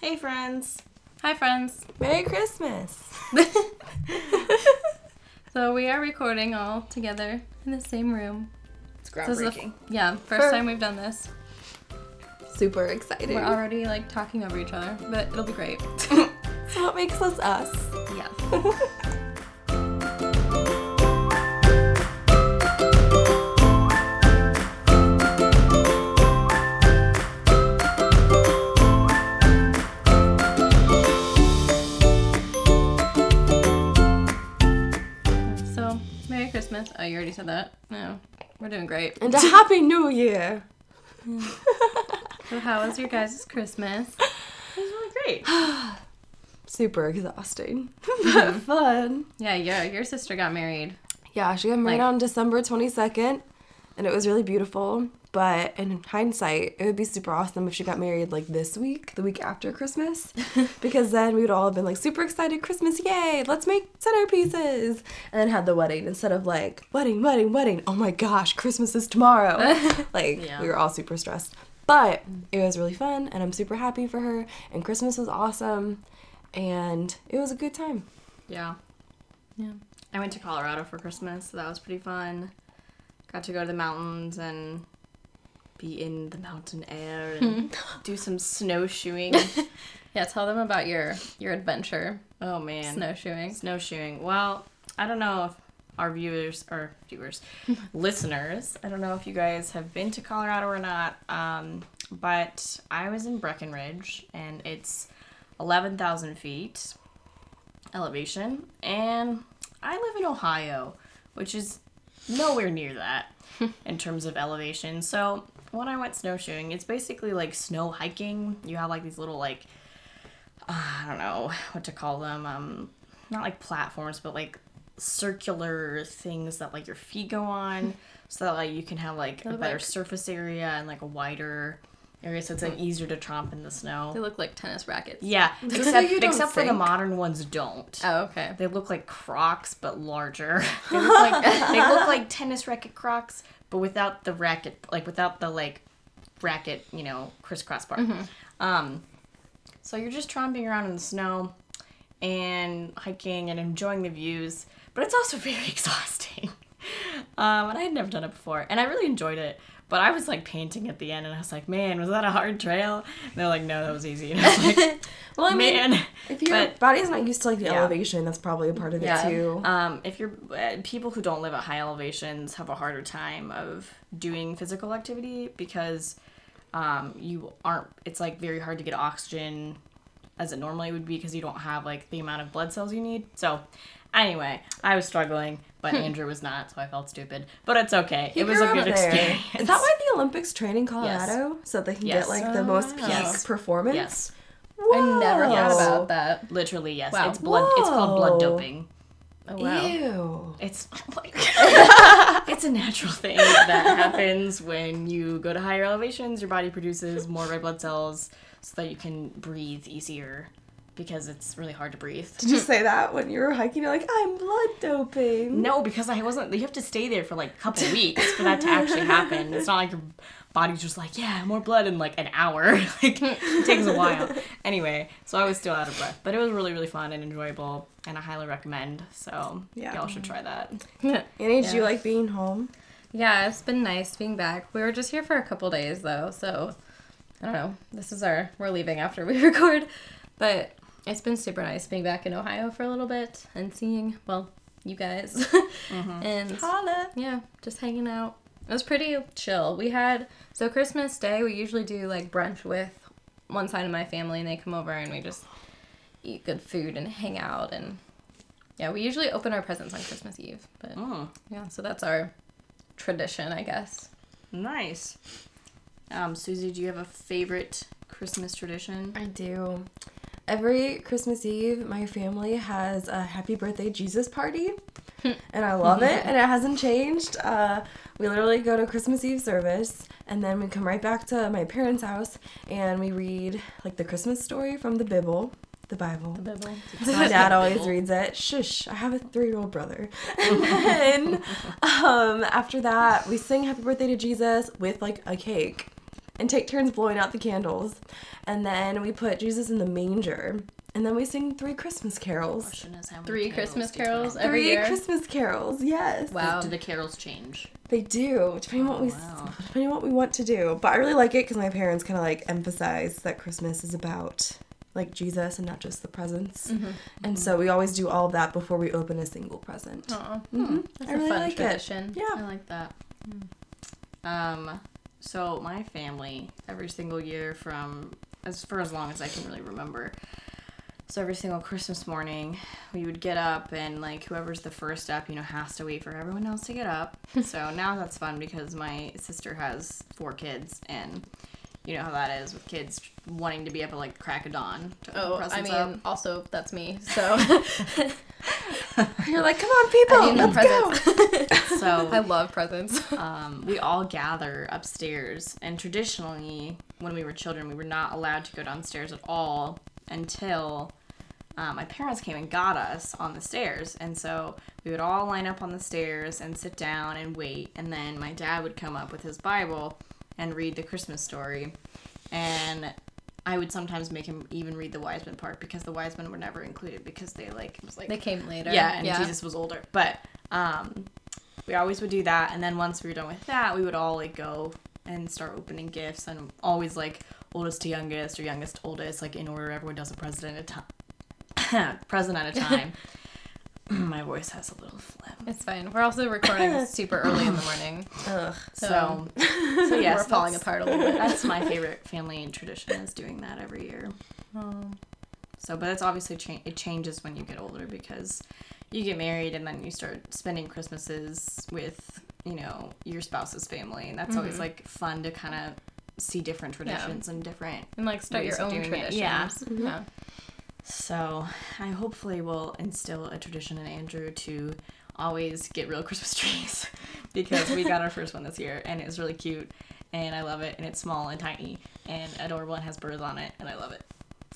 Hey, friends. Hi, friends. Merry Christmas. So we are recording all together in the same room. It's This is the f- groundbreaking. yeah, first For- time we've done this. Super excited. We're already like talking over each other, but it'll be great. So what makes us us? yeah. you already said that? No. We're doing great. And a happy new year. So, how was your guys' Christmas? It was really great. Super exhausting, but fun. Yeah, yeah, your sister got married. Yeah, she got married Like- on December 22nd, and it was really beautiful. But in hindsight, it would be super awesome if she got married like this week, the week after Christmas, because then we would all have been like super excited, Christmas, yay, let's make centerpieces, and then had the wedding instead of like wedding, wedding, wedding. Oh my gosh, Christmas is tomorrow. like Yeah. we were all super stressed, but it was really fun, and I'm super happy for her. And Christmas was awesome, and it was a good time. Yeah. Yeah. I went to Colorado for Christmas, so that was pretty fun. Got to go to the mountains and be in the mountain air and do some snowshoeing. Yeah, tell them about your your adventure oh man. snowshoeing. Snowshoeing. Well, I don't know if our viewers or viewers, listeners, I don't know if you guys have been to Colorado or not. Um, but I was in Breckenridge and it's 11,000 feet elevation. And I live in Ohio, which is nowhere near that in terms of elevation. So when I went snowshoeing, it's basically like snow hiking. You have like these little like I don't know what to call them. Um, not like platforms, but like circular things that like your feet go on, so that like you can have like a better like- surface area and like a wider area, so it's like easier to tromp in the snow. They look like tennis rackets. Yeah, except except for the modern ones don't. Oh, okay. They look like Crocs but larger. they look like they look like tennis racket Crocs, but without the racket, like without the like racket, you know, crisscross part. Um, so you're just tromping around in the snow and hiking and enjoying the views, but it's also very exhausting. Um, and I had never done it before, and I really enjoyed it. But I was like painting at the end, and I was like, "Man, was that a hard trail?" And they're like, "No, that was easy." And I was like, Well, I mean, "Man." if your but- body's not used to like the Yeah. elevation, that's probably a part of Yeah. it too. Um, if you're uh, people who don't live at high elevations have a harder time of doing physical activity because um, you aren't. It's like very hard to get oxygen as it normally would be because you don't have like the amount of blood cells you need. So, anyway, I was struggling, but Andrew was not, so I felt stupid. But it's okay. He it was a good there. experience. Is that why the Olympics train in Colorado so they can Yes. get like the most peak Yes. performance? Yes, I never thought about that. literally yes. Wow. It's blood. It's called blood doping. Oh wow. Ew. It's like, it's a natural thing that happens when you go to higher elevations. Your body produces more red blood cells so that you can breathe easier because it's really hard to breathe. Did you say that when you were hiking? You're like, I'm blood doping. No, because I wasn't. You have to stay there for like a couple weeks for that to actually happen. It's not like your body's just like, yeah, more blood in like an hour. like it takes a while. Anyway, so I was still out of breath, but it was really really fun and enjoyable, and I highly recommend. So Yeah. y'all should try that. Annie, did you like being home? Yeah, it's been nice being back. We were just here for a couple days though, so I don't know. This is our we're leaving after we record, but it's been super nice being back in Ohio for a little bit and seeing well you guys and Holla. yeah, just hanging out. It was pretty chill. We had so Christmas Day we usually do like brunch with one side of my family and they come over and we just eat good food and hang out and yeah, we usually open our presents on Christmas Eve, but Mm, yeah, so that's our tradition, I guess. nice. Um, Suzie, do you have a favorite Christmas tradition? I do. Every Christmas Eve, my family has a happy birthday Jesus party. and I love it, and it hasn't changed. Uh, we literally go to Christmas Eve service, and then we come right back to my parents' house, and we read like the Christmas story from the Bible, the Bible. The Bible. My dad always reads it. Shush, I have a three year old brother. And then um, after that, we sing Happy Birthday to Jesus with like a cake. And take turns blowing out the candles. And then we put Jesus in the manger. And then we sing three Christmas carols. Is how many Three Christmas do you put carols every Three year. Christmas carols, yes. Wow. Do the carols change? They do, depending on what we wow. depending on what we want to do. But I really like it because my parents kind of like emphasize that Christmas is about like Jesus and not just the presents. Mm-hmm. And so we always do all of that before we open a single present. Aw. Mhm. That's I a really fun like it. tradition. I like that. Um, so my family every single year from as for as long as I can really remember. So every single Christmas morning, we would get up and like whoever's the first up, you know, has to wait for everyone else to get up. so now that's fun because my sister has four kids and you know how that is with kids wanting to be up at like crack of dawn to open Oh, I mean, up. also that's me. So You're like, come on, people, I let's go. So I love presents. um, we all gather upstairs. And traditionally, when we were children, we were not allowed to go downstairs at all until um, my parents came and got us on the stairs. And so we would all line up on the stairs and sit down and wait. And then my dad would come up with his Bible and read the Christmas story. And I would sometimes make him even read the wise men part because the wise men were never included because they like was like They came later. yeah, and Jesus was older. But um, we always would do that, and then once we were done with that, we would all like go and start opening gifts, and always like oldest to youngest or youngest to oldest, like in order. Everyone does a present at a time. present at a time. My voice has a little phlegm. It's fine. We're also recording super early in the morning. Ugh. So, so yes, We're falling apart a little bit. That's my favorite family tradition is doing that every year. Oh. So, but it's obviously cha- it changes when you get older because you get married and then you start spending Christmases with you know your spouse's family, and that's always mm-hmm. like fun to kind of see different traditions and different. And like start Ways your own doing it, traditions. Mm-hmm. yeah. yeah. So, I hopefully will instill a tradition in Andrew to always get real Christmas trees because we got our first one this year and it was really cute and I love it and it's small and tiny and adorable and has birds on it and I love it.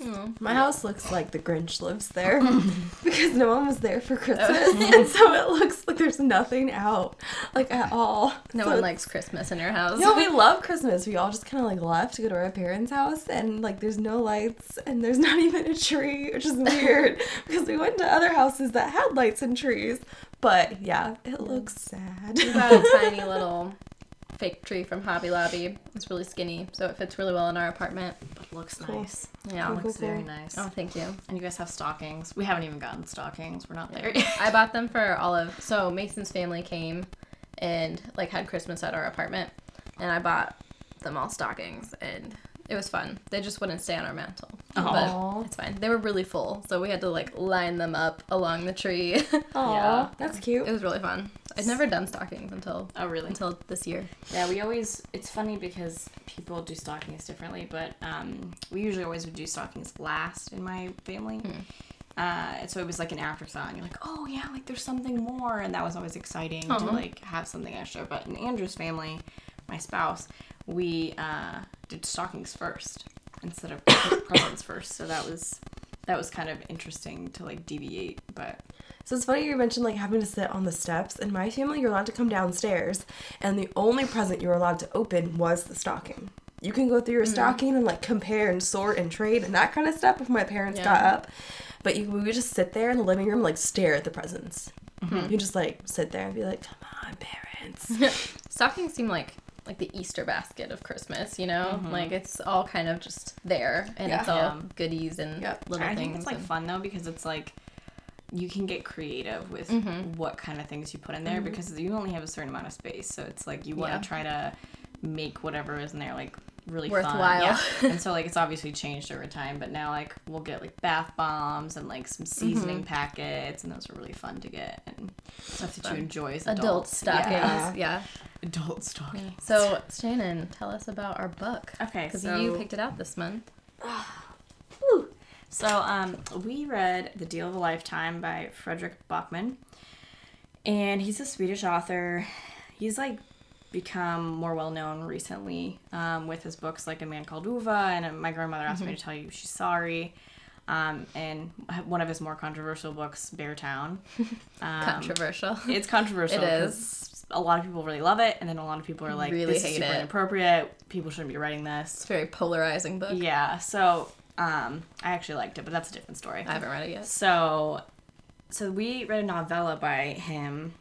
Oh. My house looks like the Grinch lives there because no one was there for oh. Christmas, and so it looks like there's nothing out, like at all. No So one likes Christmas in your house. No, we love Christmas. We all just kind of like left to go to our parents' house, and like there's no lights, and there's not even a tree, which is weird because we went to other houses that had lights and trees. But yeah, it looks sad. We got a tiny little fake tree from Hobby Lobby. It's really skinny, so it fits really well in our apartment. But looks Cool. nice. Yeah. Cool. It looks very nice. Oh, thank you. And you guys have stockings. We haven't even gotten stockings. We're not there yet. I bought them for Olive. So Mason's family came and like had Christmas at our apartment, and I bought them all stockings, and it was fun. They just wouldn't stay on our mantle, Aw. but it's fine. They were really full, so we had to like line them up along the tree. it Aw, Yeah. that's cute. It was really fun. I'd never done stockings until Oh, really? until this year. Yeah, we always. It's funny because people do stockings differently, but um, we usually always would do stockings last in my family. Hmm. Uh, and so it was like an afterthought, and you're like, oh yeah, like there's something more, and that was always exciting to like have something extra. But in Andrew's family, my spouse, we uh, did stockings first instead of presents first. So that was that was kind of interesting to like deviate, but So it's funny you mentioned like having to sit on the steps. In my family, you're allowed to come downstairs, and the only present you're allowed to open was the stocking. You can go through your mm-hmm. stocking and like compare and sort and trade and that kind of stuff if my parents Yeah. got up. But you, we would just sit there in the living room, like stare at the presents. Mm-hmm. You just like sit there and be like, "Come on, parents." Stockings seem like like the Easter basket of Christmas, you know? Like it's all kind of just there and it's all Yeah. goodies and Yep. little I things. think it's like and- fun though because it's like you can get creative with Mm-hmm. what kind of things you put in there because you only have a certain amount of space. So it's like you want to Yeah. try to make whatever is in there like really Worthwhile. Fun. Yeah. and so like it's obviously changed over time, but now like we'll get like bath bombs and like some seasoning Mm-hmm. packets, and those are really fun to get and stuff that fun. you enjoy as adult adults. stockings. Yeah. Yeah. Adult stockings. So Shannon, tell us about our book. Okay, Because so you picked it out this month. So um, we read The Deal of a Lifetime by Fredrik Backman, and he's a Swedish author. He's like become more well known recently um, with his books like A Man Called Ove and uh, My Grandmother Asked Me to Tell You She's Sorry. Um, and one of his more controversial books, Beartown. Um, Controversial. It's controversial. It 'cause A lot of people really love it, and then a lot of people are like, Really "This is super it. inappropriate. People shouldn't be writing It's this." a very polarizing book. Yeah. So um, I actually liked it, but that's a different story. I haven't read it yet. So, so we read a novella by him,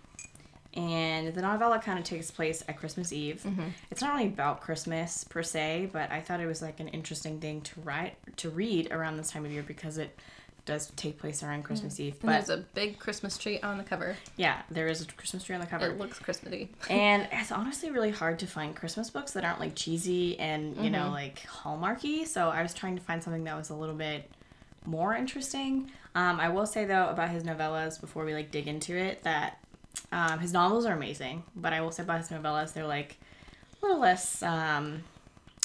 and the novella kind of takes place at Christmas Eve. Mm-hmm. It's not really about Christmas per se, but I thought it was like an interesting thing to write to read around this time of year because it does take place around Christmas mm. Eve. And But there's a big Christmas tree on the cover. yeah, there is a Christmas tree on the cover. It looks Christmassy. and it's honestly really hard to find Christmas books that aren't like cheesy and you know mm-hmm. like hallmarky. So I was trying to find something that was a little bit more interesting. Um, I will say though about his novellas before we like dig into it that um, his novels are amazing, but I will say about his novellas they're like a little less um,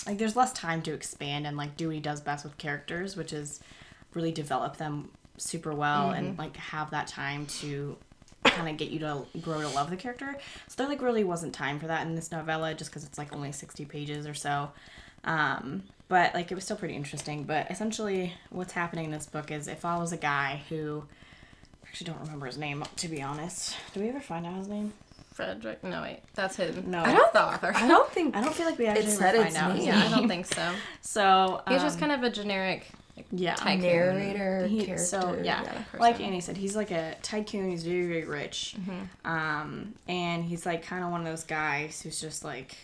like there's less time to expand and like do what he does best with characters, which is really develop them super well and like have that time to kind of get you to grow to love the character. So there like really wasn't time for that in this novella just because it's like only 60 pages or so. Um, but like it was still pretty interesting. But essentially, what's happening in this book is it follows a guy who actually don't remember his name to be honest. Do we ever find out his name? Fredrik. No, wait. That's him. No. I don't the think, author. I don't think I don't feel like we actually said ever its find out. his name. yeah, I don't think so. So He's just um, kind of a generic like, yeah. tycoon. narrator He- character. so yeah, person. like Annie said, he's like a tycoon. He's very very rich, Mm-hmm. um, and he's like kind of one of those guys who's just like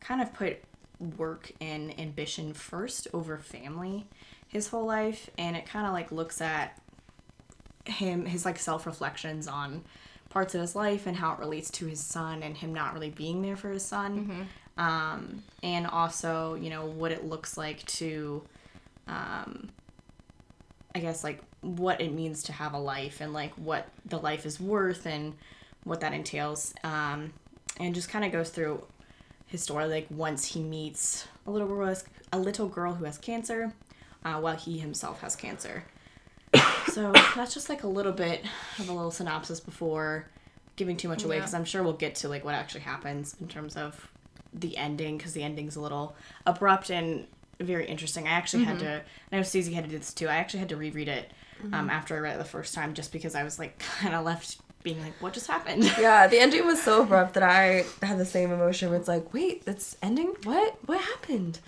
kind of put work and ambition first over family his whole life, and it kind of like looks at him his like self reflections on parts of his life and how it relates to his son and him not really being there for his son. Um, and also you know what it looks like to um, i guess like what it means to have a life and like what the life is worth and what that entails. Um, and just kind of goes through his story like once he meets a little girl who has, a little girl who has cancer uh, while he himself has cancer so that's just like a little bit of a little synopsis before giving too much away Yeah. because I'm sure we'll get to like what actually happens in terms of the ending because the ending's a little abrupt and very interesting. I actually had to. I know Suzie had to do this too. I actually had to reread it um, after I read it the first time just because I was like kind of left being like, what just happened? Yeah, the ending was so abrupt that I had the same emotion where it's like, wait, that's ending? What? What happened?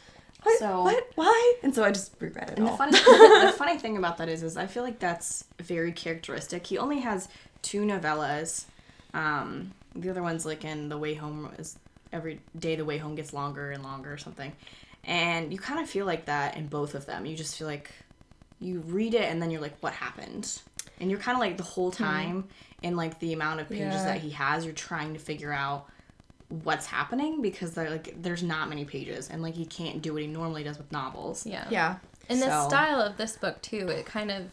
What? So- what? Why? And so I just reread it And the funny, the funny thing about that is, is I feel like that's very characteristic. He only has two novellas. Um, the other one's like in The Way Home is every day the way home gets longer and longer or something. And you kind of feel like that in both of them. You just feel like you read it and then you're like, what happened? And you're kind of like the whole time in like the amount of pages Yeah. that he has, you're trying to figure out what's happening because they're like there's not many pages and like he can't do what he normally does with novels. Yeah. yeah. And the style of this book too, it kind of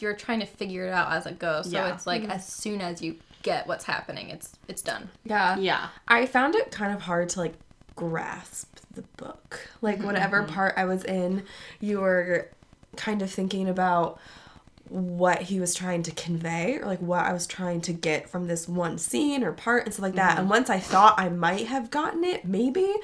you're trying to figure it out as it goes. So Yeah. it's like mm-hmm. as soon as you get what's happening, it's it's done. Yeah. Yeah. I found it kind of hard to like grasp the book. Like mm-hmm. whatever mm-hmm. part I was in, you were kind of thinking about what he was trying to convey or like what I was trying to get from this one scene or part and stuff like that. And mm-hmm. once I thought I might have gotten it, maybe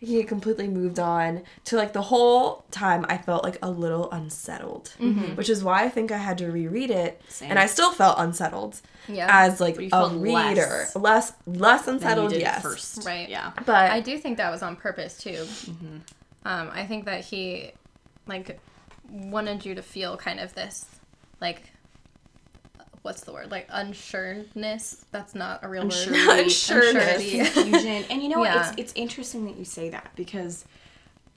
he completely moved on to like the whole time I felt like a little unsettled, mm-hmm. which is why I think I had to reread it. Same. And I still felt unsettled Yeah. as like a reader, less less less unsettled. did Yes, first. Right. Yeah. but I do think that was on purpose too. Mm-hmm. Um, I think that he like wanted you to feel kind of this like what's the word like unsureness. That's not a real Unsurety. word. Unsureness. Unsurety. Confusion. And you know what? It's it's interesting that you say that because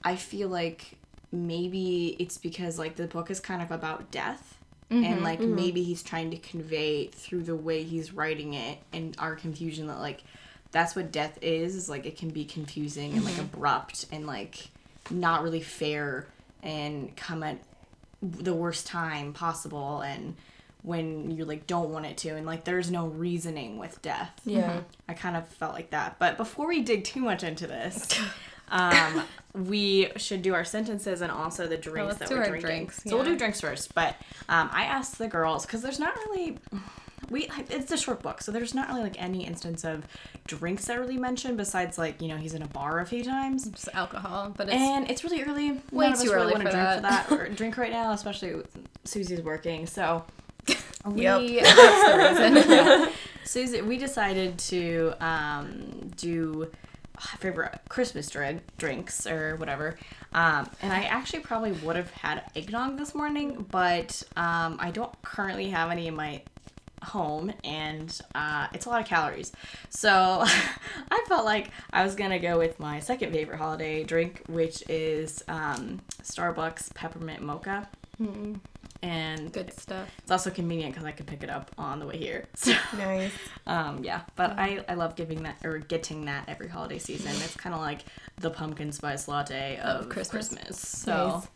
I feel like maybe it's because like the book is kind of about death. And mm-hmm. like mm-hmm. maybe he's trying to convey through the way he's writing it and our confusion that like that's what death is, is like it can be confusing and like mm-hmm. abrupt and like not really fair and come at the worst time possible and when you like don't want it to and like there's no reasoning with death yeah. I kind of felt like that. But before we dig too much into this, um, we should do our sentences and also the drinks let's that do we're our drinking. drinks, So we'll do drinks first. But um, I asked the girls because there's not really. We it's a short book, so there's not really like any instance of drinks that are really mentioned besides like you know he's in a bar a few times. It's alcohol, but it's And it's really early. Way None of us too really early want to drink that. for that or drink right now, especially Suzie's working, so we Yep. That's the reason. yeah. Suzie, we decided to um, do favorite Christmas drink, drinks or whatever. Um, and I actually probably would have had eggnog this morning, but um, I don't currently have any in my home and uh, it's a lot of calories. So I felt like I was to go with my second favorite holiday drink, which is um, Starbucks peppermint mocha. And Good stuff. it's also convenient because I could pick it up on the way here. So, Nice. um, yeah, but I, I love giving that or getting that every holiday season. It's kind of like the pumpkin spice latte of, Of Christmas. Christmas. So, Nice.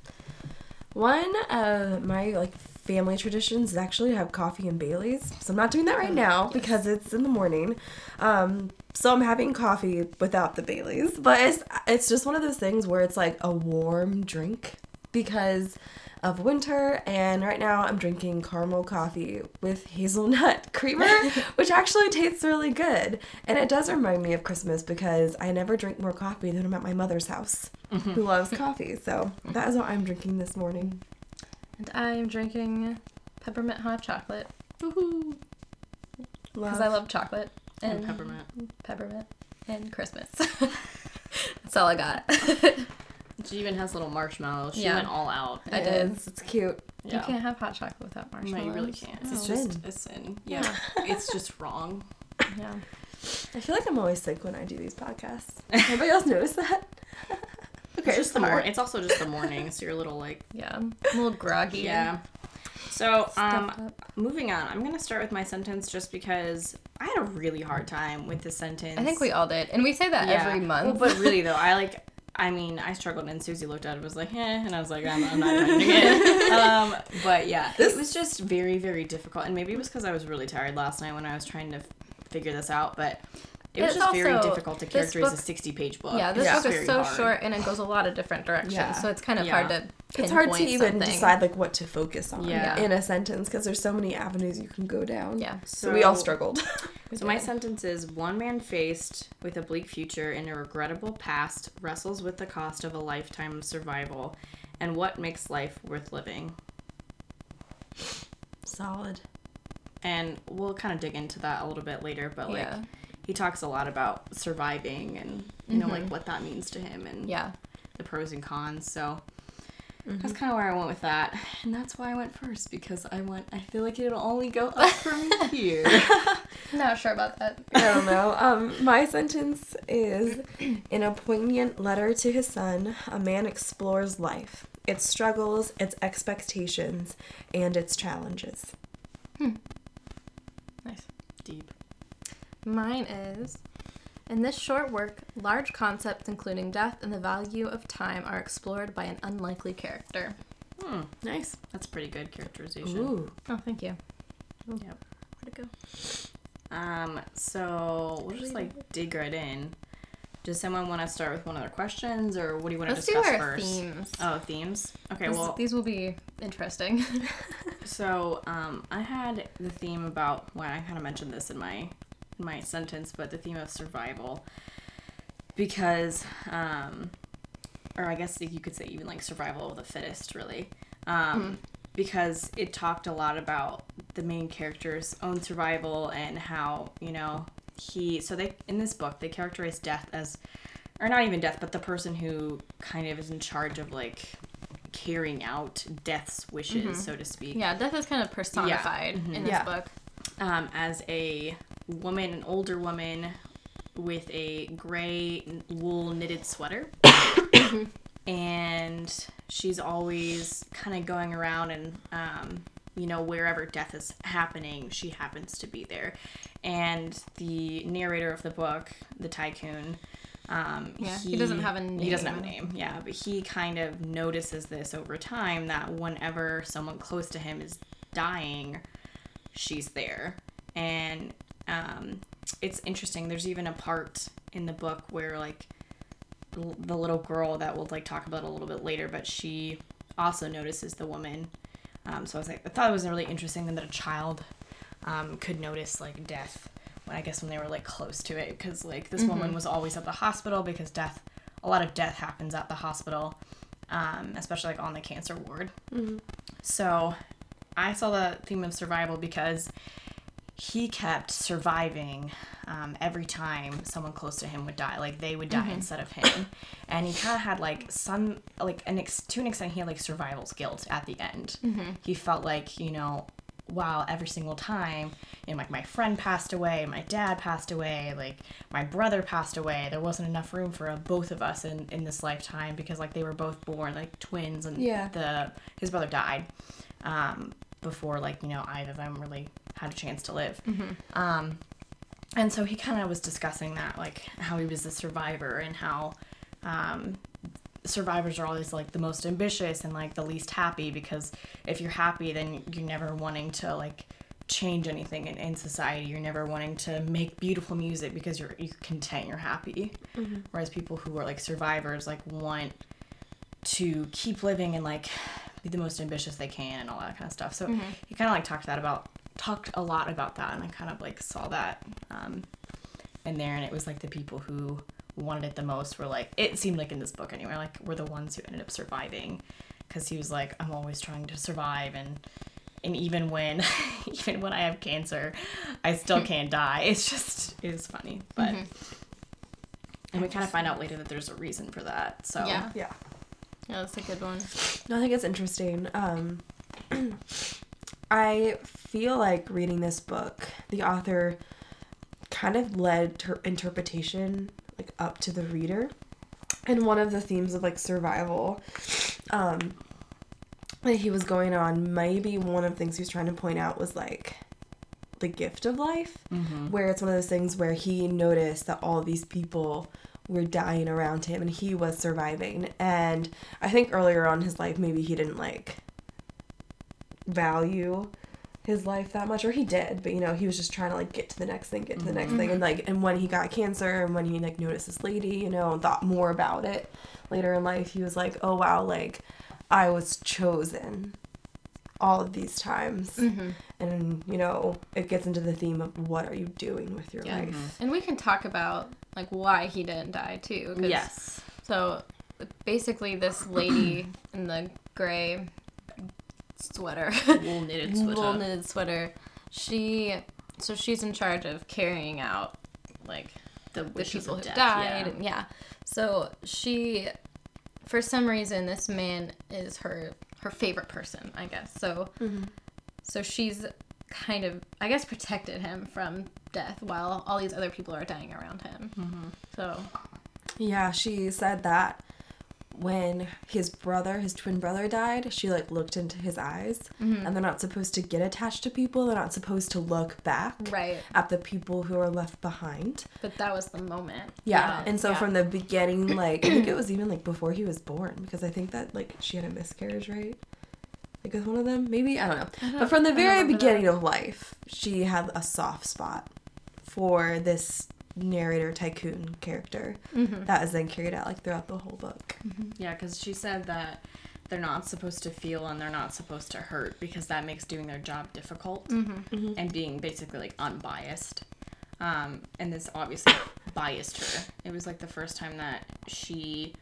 One of my like family traditions is actually to have coffee and Bailey's. So I'm not doing that right now because it's in the morning. Um, so I'm having coffee without the Bailey's, but it's it's just one of those things where it's like a warm drink because of winter. And right now I'm drinking caramel coffee with hazelnut creamer which actually tastes really good. And it does remind me of Christmas because I never drink more coffee than I'm at my mother's house who loves coffee. So that is what I'm drinking this morning And I'm drinking peppermint hot chocolate woohoo. because I love chocolate And and peppermint. peppermint and Christmas. That's all I got. She even has little marshmallows. She Yeah. went all out. I It did. is. It's cute. Yeah. You can't have hot chocolate without marshmallows. No, marshmallows. you really can't. Oh, it's Oh. just Sin. a sin. Yeah. it's just wrong. Yeah. I feel like I'm always sick when I do these podcasts. Anybody else notice that? It's just the morning. It's also just the morning, so you're a little like Yeah. I'm a little groggy. yeah. So um, moving on. I'm gonna start with my sentence just because I had a really hard time with this sentence. I think we all did. And we say that Yeah. every month. Well, but really though, I like. I mean, I struggled, and Suzie looked at it, was like, "eh," and I was like, "I'm, I'm not touching it." um, but yeah, it was just very, very difficult, and maybe it was because I was really tired last night when I was trying to f- figure this out. But it was It's just very difficult to this characterize a 60-page book. yeah, this Yeah. book is so hard. short and it goes a lot of different directions. Yeah. So it's kind of Yeah. hard to It's hard to even something. decide like what to focus on Yeah. in a sentence because there's so many avenues you can go down. Yeah. So, we all struggled. So my sentence is one man faced with a bleak future and a regrettable past wrestles with the cost of a lifetime of survival and what makes life worth living. Solid. And we'll kind of dig into that a little bit later, but like Yeah. He talks a lot about surviving and you know like what that means to him and Yeah. the pros and cons. So that's kind of where I went with that, and that's why I went first because I went. I feel like it'll only go up from here. Not sure about that. I don't know. Um, my sentence is in a poignant letter to his son, a man explores life, its struggles, its expectations, and its challenges. hmm. Nice. Deep. Mine is in this short work, large concepts including death and the value of time are explored by an unlikely character. Hmm. Nice. That's pretty good characterization. Ooh. Oh, thank you. Yep. Where'd it go? Um, so we'll just like dig right in. Does someone want to start with one of their questions, or what do you want to Let's do discuss our first? themes. Oh, themes. Okay, These- well, these will be interesting. so um, I had the theme about. Well, I kind of mentioned this in my in my sentence, but the theme of survival, because, um, or I guess you could say even like survival of the fittest, really. Um, because it talked a lot about the main character's own survival and how you know he so they in this book they characterize death as or not even death but the person who kind of is in charge of like carrying out death's wishes so to speak yeah, death is kind of personified in this Yeah. book. Um, as a woman an older woman with a gray wool knitted sweater and she's always kind of going around and um, you know wherever death is happening she happens to be there and the narrator of the book the tycoon um, Yeah, he doesn't have a name. he doesn't have a name yeah but he kind of notices this over time that whenever someone close to him is dying she's there. And um, it's interesting there's even a part in the book where like l- the little girl that we'll like talk about a little bit later but she also notices the woman. Um, so i was like i thought it was really interesting that a child um, could notice like death when i guess when they were like close to it because like this woman was always at the hospital because death a lot of death happens at the hospital um, especially like on the cancer ward. So I saw the theme of survival because he kept surviving um, every time someone close to him would die. Like they would die instead of him, and he kind of had like some like an ex- to an extent he had like survival's guilt at the end. He felt like you know. Wow, every single time, you know like my friend passed away, my dad passed away, like my brother passed away. There wasn't enough room for uh, both of us in, in this lifetime because like they were both born like twins, and Yeah. the his brother died um, before like you know either of them really had a chance to live. Um, and so he kind of was discussing that like how he was a survivor and how um, survivors are always like the most ambitious and like the least happy because if you're happy then you're never wanting to like change anything in, in society. You're never wanting to make beautiful music because you're you're content you're happy. Whereas people who are like survivors like want to keep living and like be the most ambitious they can and all that kind of stuff. So he kind of like talked that about talked a lot about that, and I kind of like saw that um, in there, and it was like the people who wanted it the most were like it seemed like in this book anyway, like were the ones who ended up surviving, because he was like I'm always trying to survive and. And even when, even when I have cancer, I still can't die. It's just, it is funny, but, and we kind of find out later that there's a reason for that. So Yeah. Yeah. Yeah, that's a good one. No, I think it's interesting. Um, I feel like reading this book, the author kind of led her interpretation like up to the reader. And one of the themes of like survival, um, that he was going on, maybe one of the things he was trying to point out was like the gift of life, where it's one of those things where he noticed that all these people were dying around him and he was surviving. And I think earlier on in his life, maybe he didn't like value his life that much or he did but you know he was just trying to like get to the next thing get to the next thing. Mm-hmm. And like and when he got cancer and when he like noticed this lady you know and thought more about it later in life he was like oh wow like i was chosen all of these times. Mm-hmm. And you know it gets into the theme of what are you doing with your Yeah. life. And we can talk about like why he didn't die too. yes, So basically, this lady in the gray sweater, wool knitted sweater. wool knitted sweater, she so she's in charge of carrying out like the the people who death, died. yeah. And yeah. So she, for some reason, this man is her her favorite person, I guess. So, mm-hmm. so she's kind of, I guess, protected him from death while all these other people are dying around him. Mm-hmm. So, Yeah, she said that when his brother, his twin brother died, she like looked into his eyes mm-hmm. and they're not supposed to get attached to people. They're not supposed to look back right. at the people who are left behind. But that was the moment. Yeah. And so yeah. from the beginning, like I think it was even like before he was born because I think that like she had a miscarriage, right? Like with one of them, maybe I don't know. but from the very remember that. beginning of life, she had a soft spot for this narrator tycoon character Mm-hmm. that is then carried out like throughout the whole book. Yeah, because she said that they're not supposed to feel and they're not supposed to hurt because that makes doing their job difficult Mm-hmm. and being basically like unbiased. Um, and this obviously biased her. It was like the first time that she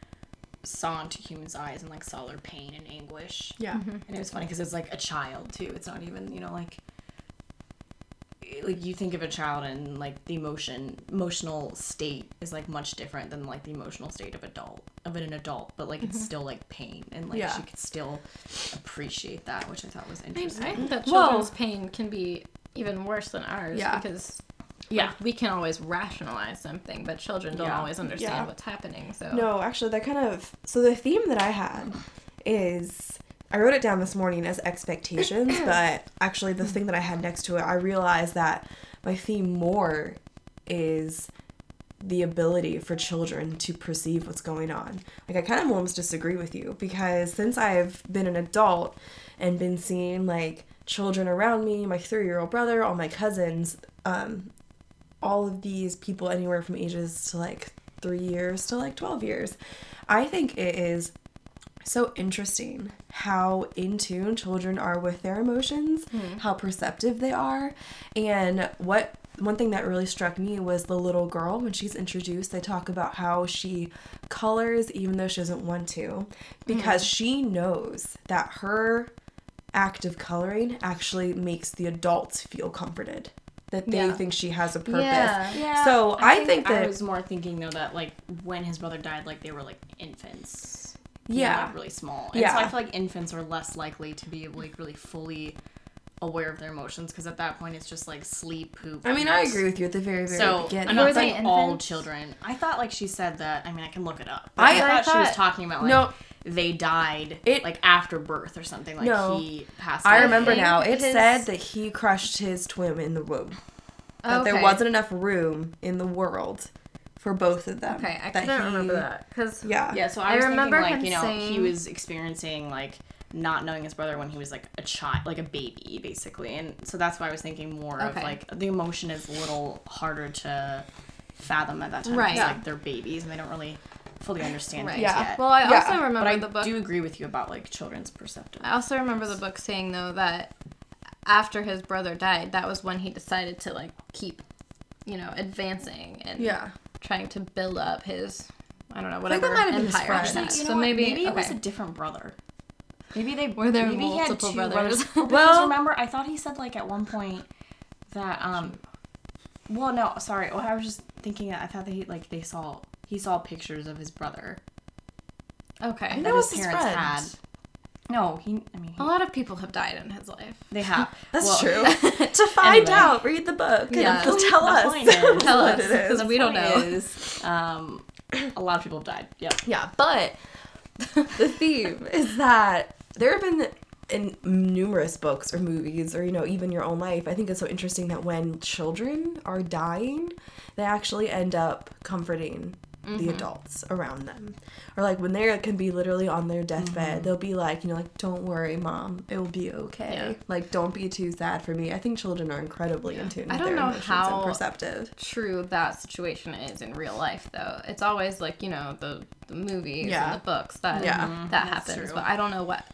saw into humans' eyes and like saw their pain and anguish. Yeah. Mm-hmm. And it was funny because it's like a child too. It's not even you know like eh, like you think of a child and like the emotion emotional state is like much different than like the emotional state of adult of an adult but like it's mm-hmm. still like pain and like Yeah. she could still appreciate that which i thought was I, interesting I think that Well- children's pain can be even worse than ours Yeah. because yeah like, we can always rationalize something, but children don't Yeah. always understand Yeah. what's happening. So No, actually, that kind of. So the theme that I had is. I wrote it down this morning as expectations, but actually, the thing that I had next to it, I realized that my theme more is the ability for children to perceive what's going on. Like, I kind of almost disagree with you because since I've been an adult and been seeing like children around me, my three year old brother, all my cousins, um, all of these people anywhere from ages to like three years to like 12 years. I think it is so interesting how in tune children are with their emotions, hmm. how perceptive they are, and what one thing that really struck me was the little girl when she's introduced. They talk about how she colors even though she doesn't want to because hmm. she knows that her act of coloring actually makes the adults feel comforted that they Yeah. think she has a purpose. Yeah. yeah. So I, think, I that was more thinking though that like when his brother died, like they were like infants. You know, Yeah. like, really small. And so Yeah. I feel like infants are less likely to be like really fully aware of their emotions because at that point it's just like sleep, poop. I mean, I agree with you at the very, very So beginning. I'm not Were saying all children. I thought like she said that. I mean, I can look it up. but I- I, thought, I she was talking about like No. They died It- like after birth or something. Like No. he passed. I away. remember now. It his- said that he crushed his twin in the womb. That there wasn't enough room in the world for both of them. Okay, I That couldn't he- remember that because Yeah. Yeah, so I, I was remember thinking like him you know he was experiencing like not knowing his brother when he was like a child, like a baby, basically, and so that's why I was thinking more of like the emotion is a little harder to fathom at that time. Right. because, Yeah. like they're babies and they don't really fully understand Right. things Yeah. yet. Well, I Yeah. also remember but I the book. do agree with you about like children's perceptive. I also remember the book saying though that after his brother died, that was when he decided to like keep, you know, advancing and Yeah. trying to build up his, I don't know, think that whatever might have been his empire. friend. he. Actually, you know so what? maybe, maybe it was a different brother. Maybe they Were there maybe he had two brothers? Well, Well- remember, I thought he said like at one point that um, well, no, sorry. Well, I was just thinking that I thought that he like they saw he saw pictures of his brother okay. That that was his his parents friend. had. No, he. I mean, A lot of people have died in his life. they have. That's Well, true. to find Anyway. out, read the book. and Yeah. it'll tell The us. point is- Tell what us, it is. 'cause we don't know. Is, um, a lot of people have died. Yep. Yeah, but the theme is that there have been in numerous books or movies or you know even your own life i think it's so interesting that when children are dying they actually end up comforting the mm-hmm. adults around them or like when they can be literally on their deathbed mm-hmm. they'll be like you know like don't worry mom it will be okay Yeah. like don't be too sad for me i think children are incredibly in tune I don't know how- and perceptive True, that situation is in real life though. It's always like you know the, the movies Yeah. and the books that Yeah. that mm-hmm. That's happens, true. but I don't know what.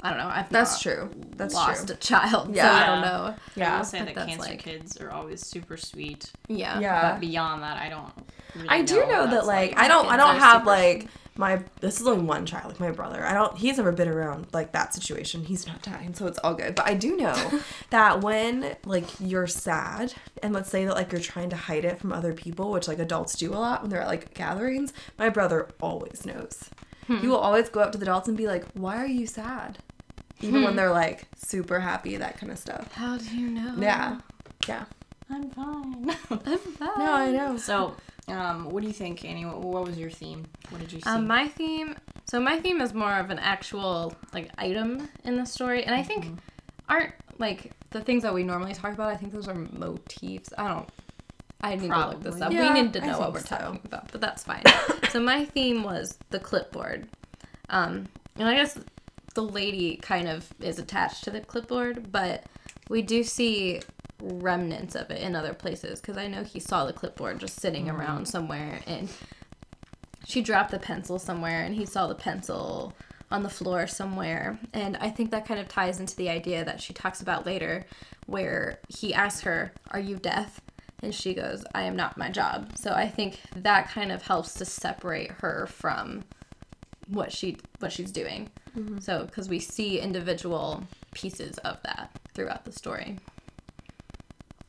I don't know. I've that's not true that's lost true a child, Yeah. so I don't know. Yeah. I will say But that cancer like- kids are always super sweet. Yeah. yeah But beyond that, I don't. Really I do know, know that that's like I don't I don't have like my this is only one child like my brother I don't he's never been around like that situation he's not dying so it's all good but I do know that when like you're sad and let's say that like you're trying to hide it from other people which like adults do a lot when they're at like gatherings my brother always knows Hmm. he will always go up to the adults and be like why are you sad even Hmm. when they're like super happy that kind of stuff How do you know? yeah yeah I'm fine. I'm fine. no I know so, um, what do you think, Annie? What, what was your theme? What did you see? Um, my theme. So my theme is more of an actual like item in the story, and I think Mm-hmm. aren't like the things that we normally talk about. I think those are motifs. I don't. I need to look this up. Yeah, we need to I know what we're so. talking about, but that's fine. so my theme was the clipboard, um, and I guess the lady kind of is attached to the clipboard, but we do see remnants of it in other places because I know he saw the clipboard just sitting mm-hmm. around somewhere and she dropped the pencil somewhere and he saw the pencil on the floor somewhere. And i think that kind of ties into the idea that she talks about later where he asks her are you deaf? And she goes i am not my job. So i think that kind of helps to separate her from what she what she's doing. Mm-hmm. So because we see individual pieces of that throughout the story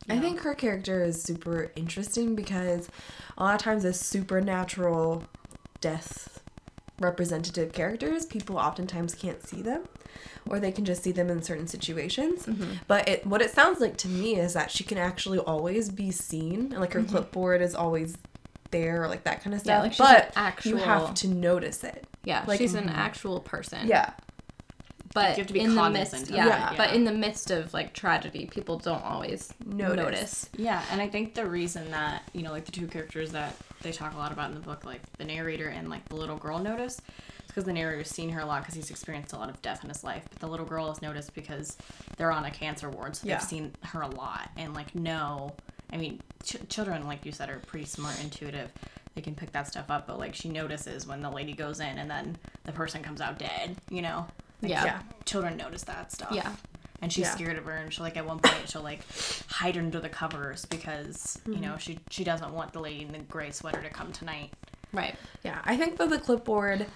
I think her character is super interesting because a lot of times as supernatural death representative characters, people oftentimes can't see them or they can just see them in certain situations. Mm-hmm. But it, what it sounds like to me is that she can actually always be seen and like her clipboard is always there or like that kind of Mm-hmm. Yeah, stuff. like she's an but actual- you have to notice it. yeah Like- she's an actual person Yeah. But You have to be in the midst, of yeah, but in the midst of like tragedy, people don't always Notice. notice. Yeah, and I think the reason that, you know, like the two characters that they talk a lot about in the book, like the narrator and like the little girl notice, is because the narrator's seen her a lot because he's experienced a lot of death in his life. But the little girl is noticed because they're on a cancer ward, so Yeah. they've seen her a lot and like know. I mean, ch- children, like you said, are pretty smart, intuitive. They can pick that stuff up, but like she notices when the lady goes in and then the person comes out dead, you know? Like, Yeah. Yeah. Children notice that stuff Yeah. and she's Yeah. scared of her and she'll like at one point she'll like hide under the covers because you mm-hmm. know she she doesn't want the lady in the gray sweater to come tonight Right. Yeah, I think that the clipboard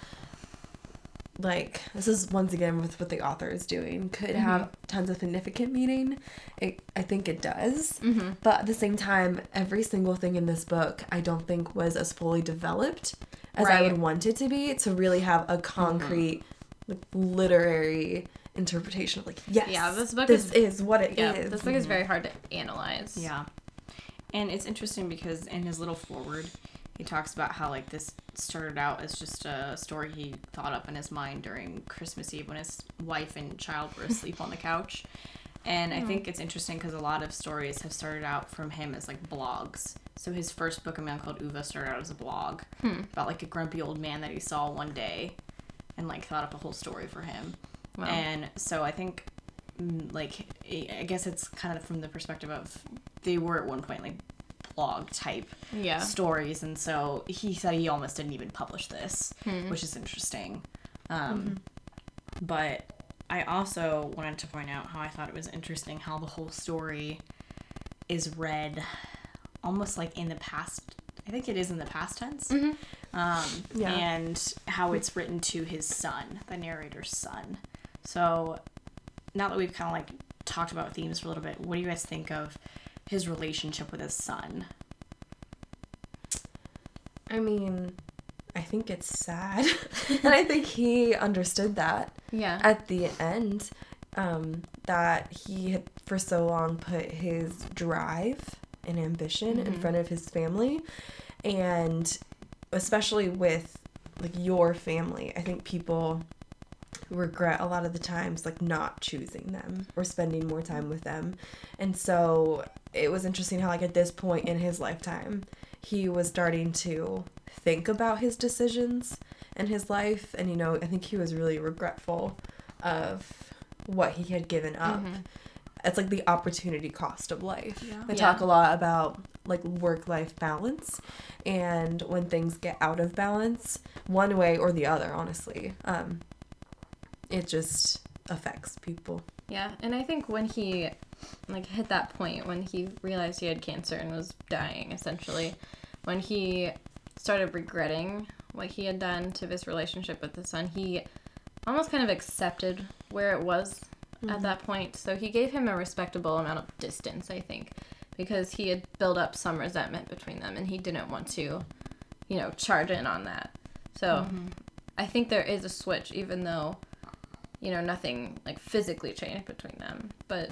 like this is once again with what the author is doing could mm-hmm. have tons of significant meaning it i think it does mm-hmm. but at the same time every single thing in this book i don't think was as fully developed as i would want it to be to really have a concrete like, literary interpretation of like yes Yeah, this book this is- is, what it is. Yeah, this book is mhm. very hard to analyze. Yeah. And it's interesting because in his little foreword, he talks about how like this started out as just a story he thought up in his mind during Christmas Eve when his wife and child were asleep on the couch. And I think mm. it's interesting because a lot of stories have started out from him as like blogs. So his first book, A Man Called Ove, started out as a blog hmm. about like a grumpy old man that he saw one day and like thought up a whole story for him. Wow. And so I think, mm, like, I guess it's kind of from the perspective of they were at one point like blog type Yeah. stories, and so he said he almost didn't even publish this, Hmm. which is interesting. Um, But I also wanted to point out how I thought it was interesting how the whole story is read almost like in the past. I think it is in the past tense. Um, Yeah. And how it's written to his son, the narrator's son. So now that we've kind of like talked about themes for a little bit, what do you guys think of his relationship with his son? I mean, I think it's sad. and I think he understood that Yeah. at the end. Um, that he had for so long put his drive and ambition in mm-hmm. front of his family. And especially with like your family, I think people regret a lot of the times like not choosing them or spending more time with them. And so it was interesting how like at this point in his lifetime, he was starting to think about his decisions in his life and you know, I think he was really regretful of what he had given up. Mm-hmm. It's like the opportunity cost of life. Yeah. They Yeah. talk a lot about like work life balance and when things get out of balance, one way or the other, honestly. Um, it just affects people. Yeah, and I think when he like hit that point when he realized he had cancer and was dying essentially, when he started regretting what he had done to this relationship with his son, he almost kind of accepted where it was at mm-hmm. that point. So he gave him a respectable amount of distance, I think, because he had built up some resentment between them and he didn't want to, you know, charge in on that. So mm-hmm. I think there is a switch even though you know, nothing like physically changed between them, but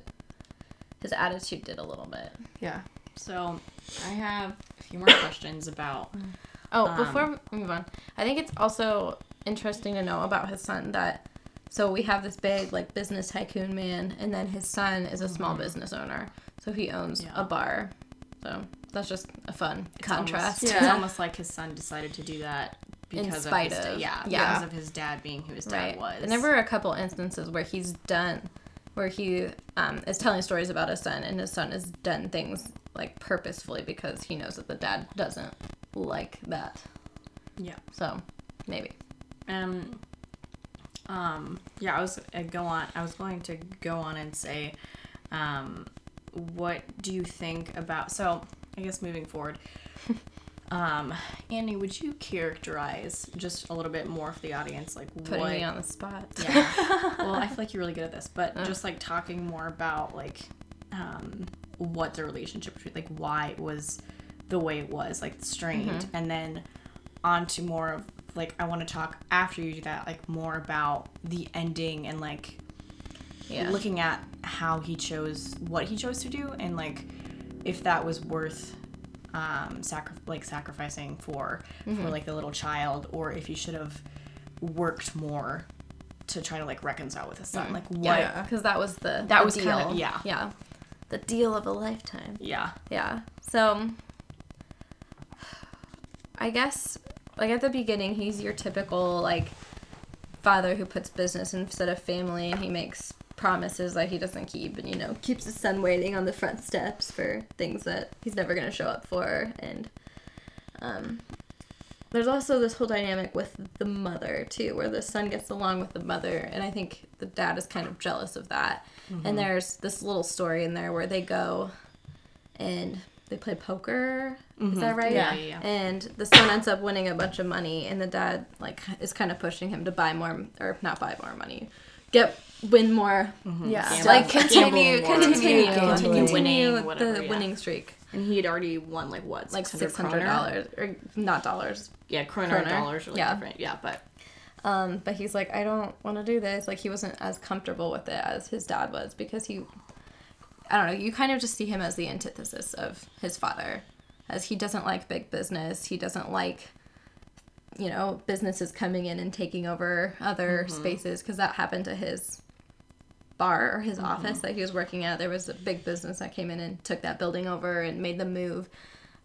his attitude did a little bit. Yeah. So I have a few more questions about. Mm. Oh, Um, before we move on, I think it's also interesting to know about his son that so we have this big like business tycoon man, and then his son is a small business owner, so he owns Yeah. a bar. So that's just a fun It's contrast. Almost, Yeah. It's almost like his son decided to do that because of his of- yeah, yeah. because of his dad being who his dad right. was. And there were a couple instances where he's done, where he um, is telling stories about his son, and his son has done things like purposefully because he knows that the dad doesn't like that. yeah. So maybe. Um. Um. Yeah, I was uh, go on. I was going to go on and say, um, what do you think about? So I guess moving forward. Um, Annie, would you characterize just a little bit more for the audience, like Putting what? me on the spot. Yeah. well, I feel like you're really good at this, but just like talking more about like um, what the relationship between like why it was the way it was, like strained, and then on to more of like I want to talk after you do that, like more about the ending and like Yeah. looking at how he chose what he chose to do and like if that was worth um sacri- like sacrificing for for like the little child or if you should have worked more to try to like reconcile with his son like what Yeah, because that was the That the was deal. kinda- yeah. yeah, the deal of a lifetime. yeah Yeah. So I guess like at the beginning he's your typical like father who puts business instead of family and he makes promises that he doesn't keep and you know keeps his son waiting on the front steps for things that he's never going to show up for and um there's also this whole dynamic with the mother too where the son gets along with the mother and i think the dad is kind of jealous of that. And there's this little story in there where they go and they play poker. Is that right? Mm-hmm. Yeah, yeah, yeah. And the son ends up winning a bunch of money, and the dad like is kind of pushing him to buy more or not buy more money, get win more. Yeah. Gamble- Like gamble continue, more. continue, Continue. Continue winning, whatever, the yeah. winning streak, And he had already won like what, like 600 six hundred dollars or not dollars. Yeah, kroner, Kroner. dollars are like Yeah. different. Yeah, but Um, but he's like, I don't want to do this. Like he wasn't as comfortable with it as his dad was because he, I don't know. You kind of just see him as the antithesis of his father, as he doesn't like big business. He doesn't like, you know, businesses coming in and taking over other mm-hmm. spaces because that happened to his bar or his mm-hmm. office that he was working at. There was a big business that came in and took that building over and made them move.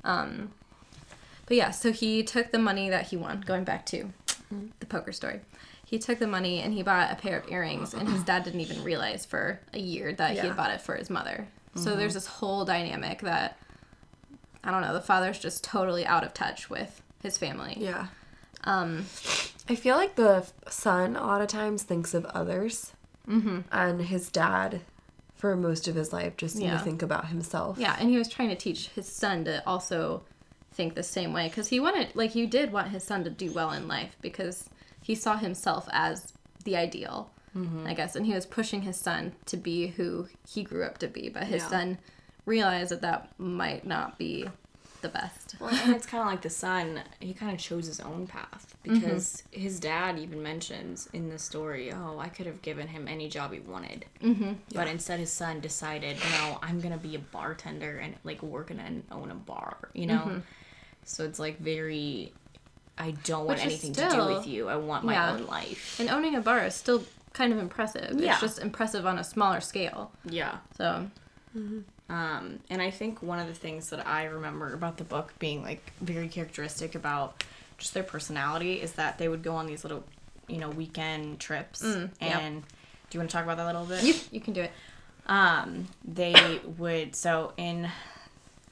Um, but yeah, so he took the money that he won, going back to mm-hmm. the poker story. He took the money and he bought a pair of earrings, and his dad didn't even realize for a year that he had bought it for his mother. So there's this whole dynamic that I don't know. The father's just totally out of touch with his family. Yeah. Um, I feel like the son a lot of times thinks of others, mm-hmm. and his dad, for most of his life, just Yeah. to think about himself. yeah, and he was trying to teach his son to also think the same way because he wanted, like, he did want his son to do well in life because he saw himself as the ideal. I guess, and he was pushing his son to be who he grew up to be, but his Yeah. son realized that that might not be the best. Well, and it's kind of like the son, he kind of chose his own path because his dad even mentions in the story, oh, I could have given him any job he wanted. Mm-hmm. But instead, his son decided, no, I'm going to be a bartender and like work in and own a bar, you know? So it's like very, I don't want anything to do with you. I want my yeah. own life. And owning a bar is still kind of impressive. Yeah. It's just impressive on a smaller scale. Yeah. So, Um, and I think one of the things that I remember about the book being like very characteristic about just their personality is that they would go on these little, you know, weekend trips. Mm, yep. and do you want to talk about that a little bit? you, you can do it. Um, they would so in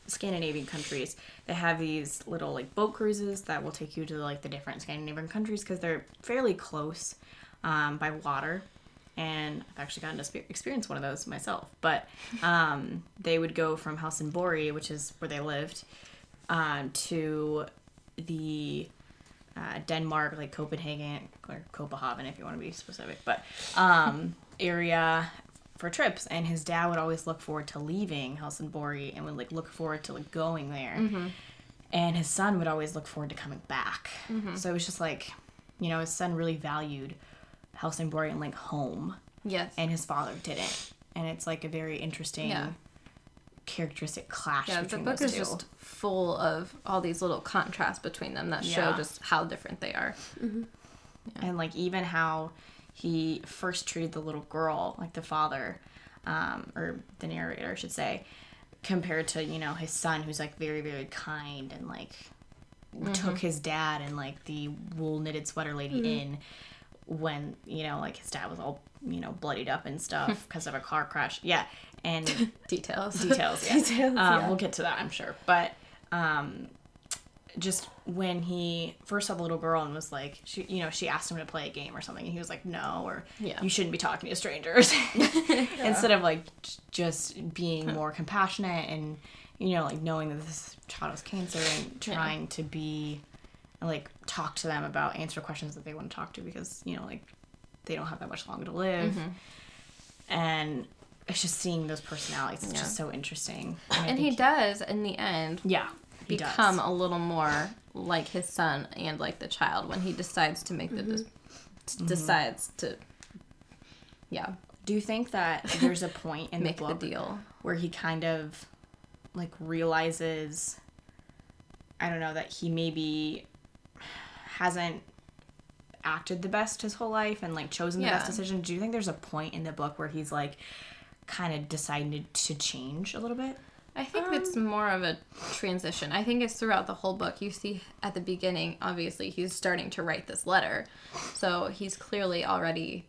Scandinavian countries, they have these little like boat cruises that will take you to like the different Scandinavian countries because they're fairly close um, by water. And I've actually gotten to experience one of those myself. But um, they would go from Helsingborg, which is where they lived, um, to the uh, Denmark, like Copenhagen or Copenhagen, if you want to be specific, but um, area for trips. And his dad would always look forward to leaving Helsingborg and would like look forward to like going there. Mm-hmm. And his son would always look forward to coming back. Mm-hmm. So it was just like, you know, his son really valued Helsingborg and like home, Yes. and his father didn't. And it's like a very interesting Yeah. characteristic clash yeah, the book those is two. just full of all these little contrasts between them that show just how different they are. Mm-hmm. and like even how he first treated the little girl like the father um, or the narrator I should say compared to you know his son who's like very very kind and like took his dad and like the wool knitted sweater lady in when you know like his dad was all you know bloodied up and stuff because of a car crash yeah and Details. details. Yeah. Details, Um, yeah. We'll get to that, I'm sure. But um, just when he first saw the little girl and was like, she, you know, she asked him to play a game or something, and he was like, no, or Yeah. you shouldn't be talking to strangers, instead of like just being more compassionate and you know, like knowing that this child has cancer and trying to be like talk to them about answer questions that they want to talk to because you know like they don't have that much longer to live. Mm-hmm. and it's just seeing those personalities it's Yeah. just so interesting. I And he does, in the end, yeah he become does. a little more like his son and like the child when he decides to make the des- Mm-hmm. decides to yeah do you think that there's a point in make the the book deal where he kind of like realizes I don't know that he maybe hasn't acted the best his whole life and like chosen the best decision. Do you think there's a point in the book where he's like kind of decided to change a little bit? I think Um, it's more of a transition. I think it's throughout the whole book. You see at the beginning, obviously, he's starting to write this letter. So he's clearly already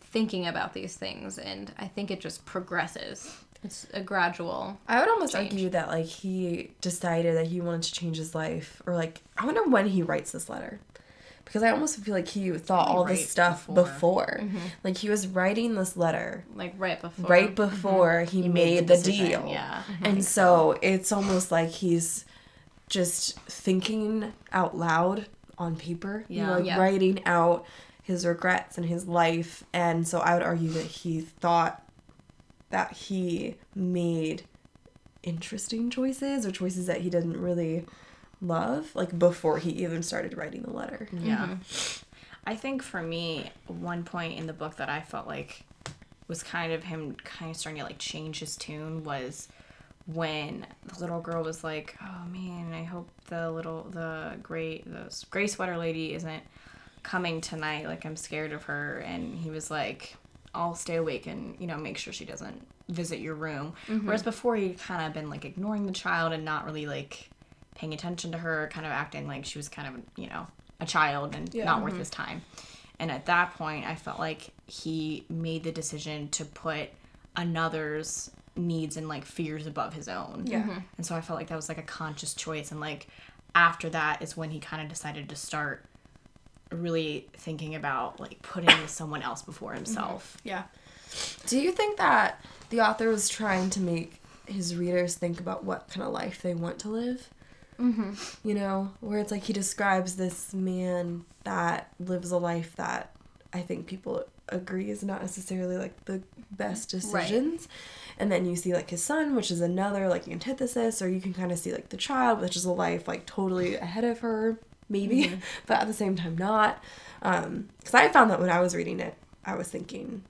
thinking about these things. And I think it just progresses. It's a gradual. I would almost Change. argue that like he decided that he wanted to change his life, or like I wonder when he writes this letter, because I almost feel like he thought all this stuff before. before. Mm-hmm. Like he was writing this letter Like right before. right before mm-hmm. he, He made, the, decision, deal. Yeah. Mm-hmm. And so it's almost like he's just thinking out loud on paper. You know, like Yeah. writing out his regrets and his life. And so I would argue that he thought that he made interesting choices or choices that he didn't really love, like before he even started writing the letter. Yeah. Mm-hmm. I think for me, one point in the book that I felt like was kind of him kind of starting to like change his tune was when the little girl was like, "Oh man, I hope the little the gray the gray sweater lady isn't coming tonight. Like I'm scared of her." And he was like, "I'll stay awake and you know make sure she doesn't visit your room." Mm-hmm. Whereas before he kind of been like ignoring the child and not really like paying attention to her, kind of acting like she was kind of you know a child and Yeah. not worth mm-hmm. his time. And at that point, I felt like he made the decision to put another's needs and like fears above his own. Yeah. Mm-hmm. And so I felt like that was like a conscious choice. And like after that is when he kind of decided to start really thinking about like putting someone else before mm-hmm. himself. Yeah. Do you think that the author was trying to make his readers think about what kind of life they want to live? Mm-hmm. You know, where it's like he describes this man that lives a life that I think people agree is not necessarily like the best decisions. And then you see like his son, which is another like antithesis, or you can kind of see like the child, which is a life like totally ahead of her, maybe, but at the same time not. Um, because I found that when I was reading it, I was thinking,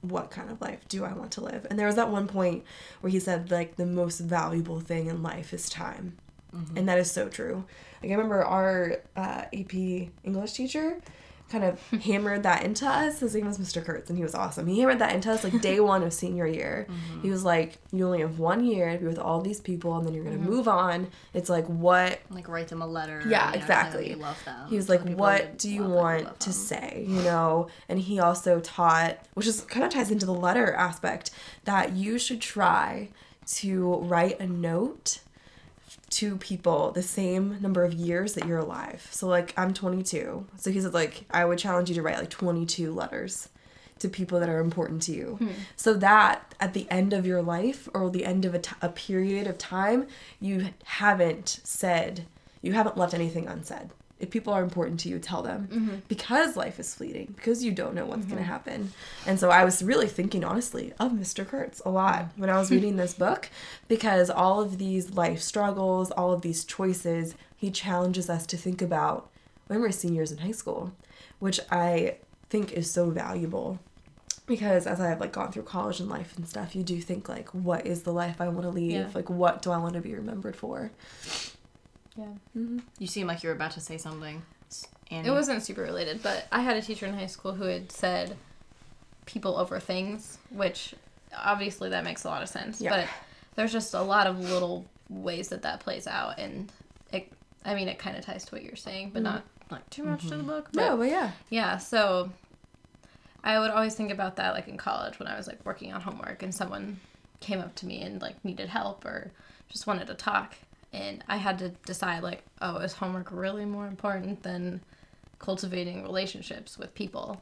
what kind of life do I want to live? And there was that one point where he said like the most valuable thing in life is time. Mm-hmm. And that is so true. Like I remember our uh, AP English teacher kind of hammered that into us. His name was Mr. Kurtz and he was awesome. He hammered that into us like day one of senior year. Mm-hmm. He was like, You only have one year to be with all these people and then you're gonna mm-hmm. move on. It's like what Like write them a letter. Yeah, know, exactly. you love them. he was like, "What do you want to say?" You know, and he also taught, which is kind of ties into the letter aspect, that you should try to write a note to people the same number of years that you're alive. So like I'm 22. So he said like I would challenge you to write like 22 letters to people that are important to you. Hmm. So that at the end of your life or the end of a, t- a period of time, you haven't said, you haven't left anything unsaid. If people are important to you, tell them mm-hmm. because life is fleeting, because you don't know what's going to mm-hmm. happen. And so I was really thinking, honestly, of Mr. Kurtz a lot when I was reading this book because all of these life struggles, all of these choices, he challenges us to think about when we're seniors in high school, which I think is so valuable because as I have like gone through college and life and stuff, you do think like, what is the life I want to leave? Yeah. Like, what do I want to be remembered for? Yeah. Mm-hmm. You seem like you were about to say something. Annie. It wasn't super related, but I had a teacher in high school who had said people over things, which obviously that makes a lot of sense. Yeah. But there's just a lot of little ways that that plays out, and it. I mean, it kind of ties to what you're saying, but not mm-hmm. like too much to the mm-hmm. book. But No, but yeah. yeah, so I would always think about that like in college when I was like working on homework and someone came up to me and like needed help or just wanted to talk and I had to decide like, oh, is homework really more important than cultivating relationships with people?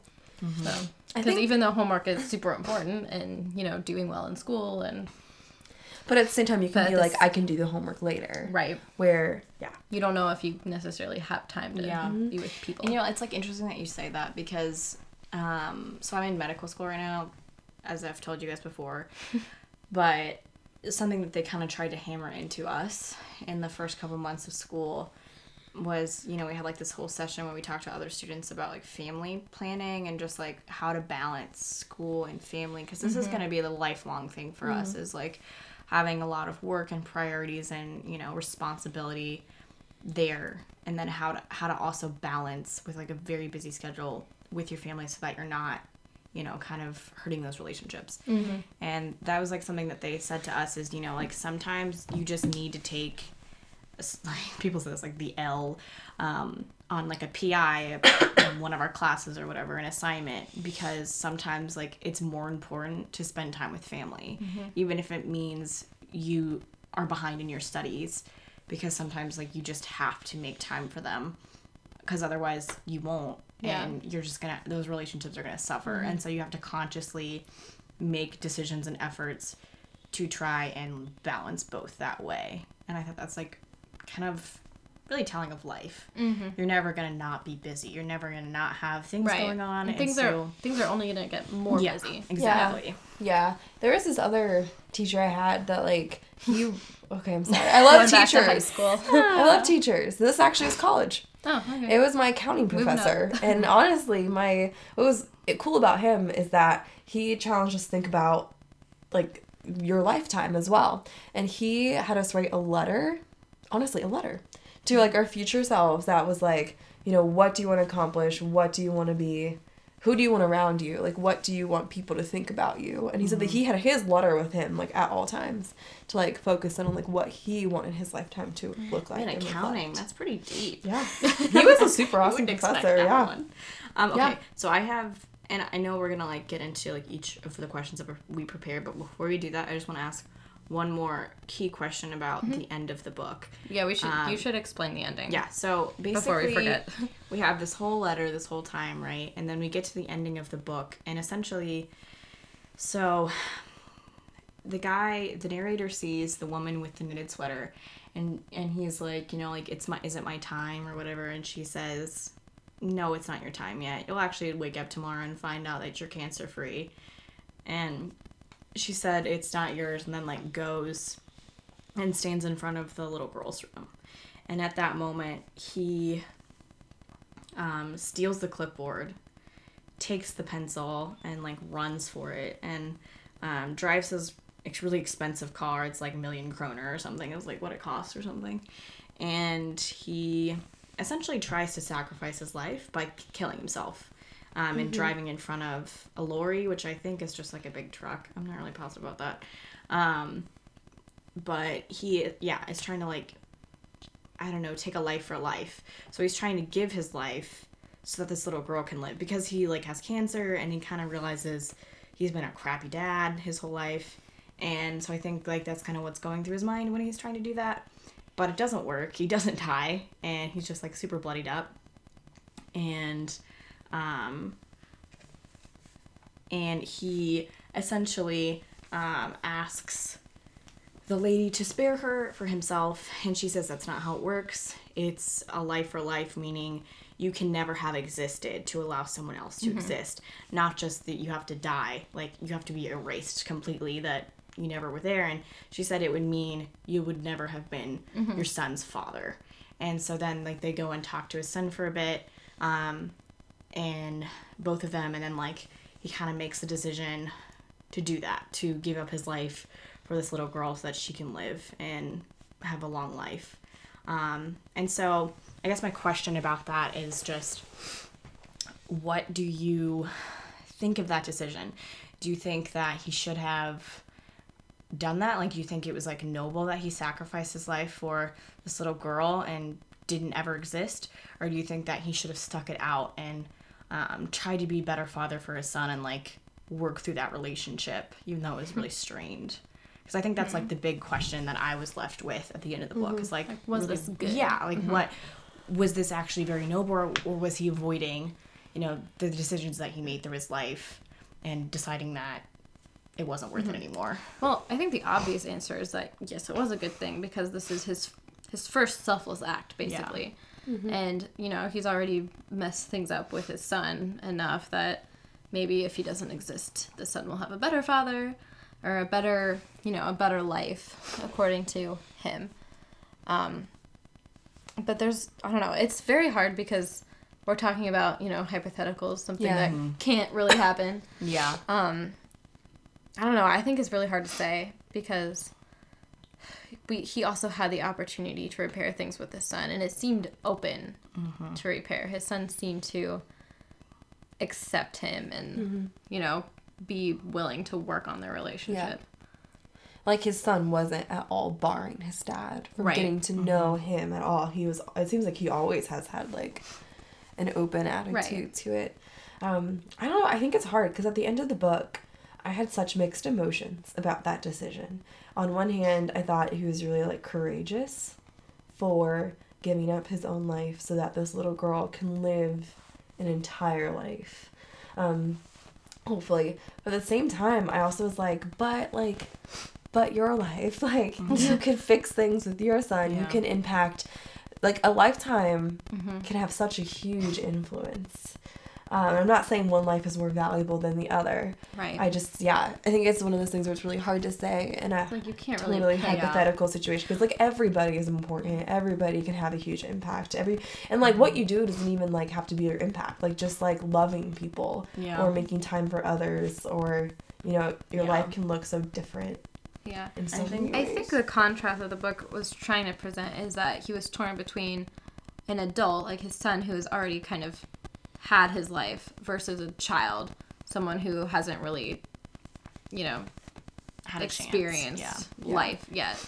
So, because think- even though homework is super important and you know doing well in school and But at the same time, you can But be this- like, I can do the homework later. right, Where, yeah. you don't know if you necessarily have time to Yeah. be with people. And, you know, it's like interesting that you say that because, um, so I'm in medical school right now, as I've told you guys before, but something that they kind of tried to hammer into us in the first couple months of school was, you know, we had like this whole session where we talked to other students about like family planning and just like how to balance school and family because this is mm-hmm. going to be the lifelong thing for mm-hmm. us is like having a lot of work and priorities and, you know, responsibility there. And then how to how to also balance with like a very busy schedule with your family so that you're not you know kind of hurting those relationships. And that was like something that they said to us is you know like sometimes you just need to take like people say this like the L um, on like a PI in one of our classes or whatever an assignment because sometimes like it's more important to spend time with family even if it means you are behind in your studies because sometimes like you just have to make time for them because otherwise you won't Yeah. and you're just gonna those relationships are gonna suffer and so you have to consciously make decisions and efforts to try and balance both that way and i thought that's like kind of really telling of life Mm-hmm. you're never gonna not be busy you're never gonna not have things Right. going on And things are things are only gonna get more yeah busy. exactly Yeah, there was this other teacher I had that like he. Okay, I'm sorry. I love Going back to high teachers. school. I love teachers. This actually is college. Oh, okay. It was my accounting professor, and honestly, my what was cool about him is that he challenged us to think about like your lifetime as well, and he had us write a letter, honestly, a letter to like our future selves that was like, you know, what do you want to accomplish? What do you want to be? Who do you want around you? Like, what do you want people to think about you? And he said that he had his letter with him, like at all times, to like focus on like what he wanted his lifetime to look like. in and accounting reflect. that's pretty deep Yeah, he was a super awesome professor. Yeah. one. Um, okay, Yeah. so I have, and I know we're gonna like get into like each of the questions that we prepared, but before we do that, I just want to ask one more key question about Mm-hmm. the end of the book. yeah, we should. Um, you should explain the ending. Yeah, so basically, Before we forget. we have this whole letter this whole time, right? And then we get to the ending of the book, and essentially, so the guy, the narrator sees the woman with the knitted sweater, and and he's like, you know, like it's my, is it my time or whatever? And she says, no, it's not your time yet. You'll actually wake up tomorrow and find out that you're cancer free, and she said it's not yours, and then like goes and stands in front of the little girl's room. And at that moment, he um, steals the clipboard, takes the pencil, and like runs for it, and um, drives his really expensive car. It's like a million kroner or something. It was like what it costs or something. And he essentially tries to sacrifice his life by killing himself. Um, and driving in front of a lorry, which I think is just like a big truck. I'm not really positive about that. Um, but he, yeah, is trying to like I don't know, take a life for life. So he's trying to give his life so that this little girl can live because he like has cancer and he kind of realizes he's been a crappy dad his whole life. And so I think like that's kind of what's going through his mind when he's trying to do that. But it doesn't work. He doesn't die and he's just like super bloodied up. And um and he essentially um, asks the lady to spare her for himself and she says that's not how it works. It's a life for life meaning you can never have existed to allow someone else to exist. Not just that you have to die like you have to be erased completely that you never were there. And she said it would mean you would never have been your son's father. And so then like they go and talk to his son for a bit. Um, and both of them and then like he kind of makes the decision to do that to give up his life for this little girl so that she can live and have a long life. Um, and so i guess my question about that is just what do you think of that decision? Do you think that he should have done that? Like you think it was like noble that he sacrificed his life for this little girl and didn't ever exist? Or do you think that he should have stuck it out and um, tried to be a better father for his son and like work through that relationship even though it was really strained. Because i think that's like the big question that i was left with at the end of the book mm-hmm. is like, was really- this good? yeah like mm-hmm. what was this actually very noble or, or was he avoiding you know the decisions that he made through his life and deciding that it wasn't worth it mm-hmm. anymore? Well, I think the obvious answer is that yes, it was a good thing because this is his his first selfless act, basically. And you know he's already messed things up with his son enough that maybe if he doesn't exist, the son will have a better father or a better you know a better life according to him. Um, but there's I don't know. It's very hard because we're talking about you know hypotheticals, something Yeah. that can't really happen. yeah Um, I don't know. I think it's really hard to say because we he also had the opportunity to repair things with his son, and it seemed open mm-hmm. to repair. His son seemed to accept him and mm-hmm. you know be willing to work on their relationship. Yeah. like his son wasn't at all barring his dad from Right. getting to mm-hmm. know him at all. He was. It seems like he always has had like an open attitude Right. to it. Um, I don't know. I think it's hard because at the end of the book, I had such mixed emotions about that decision. On one hand, I thought he was really like courageous for giving up his own life so that this little girl can live an entire life. Um, hopefully. But at the same time, I also was like, but like, but your life, like you could fix things with your son. You can impact, like a lifetime Mm-hmm. can have such a huge influence. Um, I'm not saying one life is more valuable than the other. Right. I just, yeah, I think it's one of those things where it's really hard to say in a like you can't totally really out. hypothetical situation because like everybody is important. Everybody can have a huge impact. Every and like what you do doesn't even like have to be your impact. Like just like loving people Yeah. or making time for others or you know your Yeah. life can look so different Yeah. so I think- I think the contrast that the book was trying to present is that he was torn between an adult, like his son, who has already kind of had his life, versus a child, someone who hasn't really, you know, Had a chance. experienced Yeah. Yeah. life yet.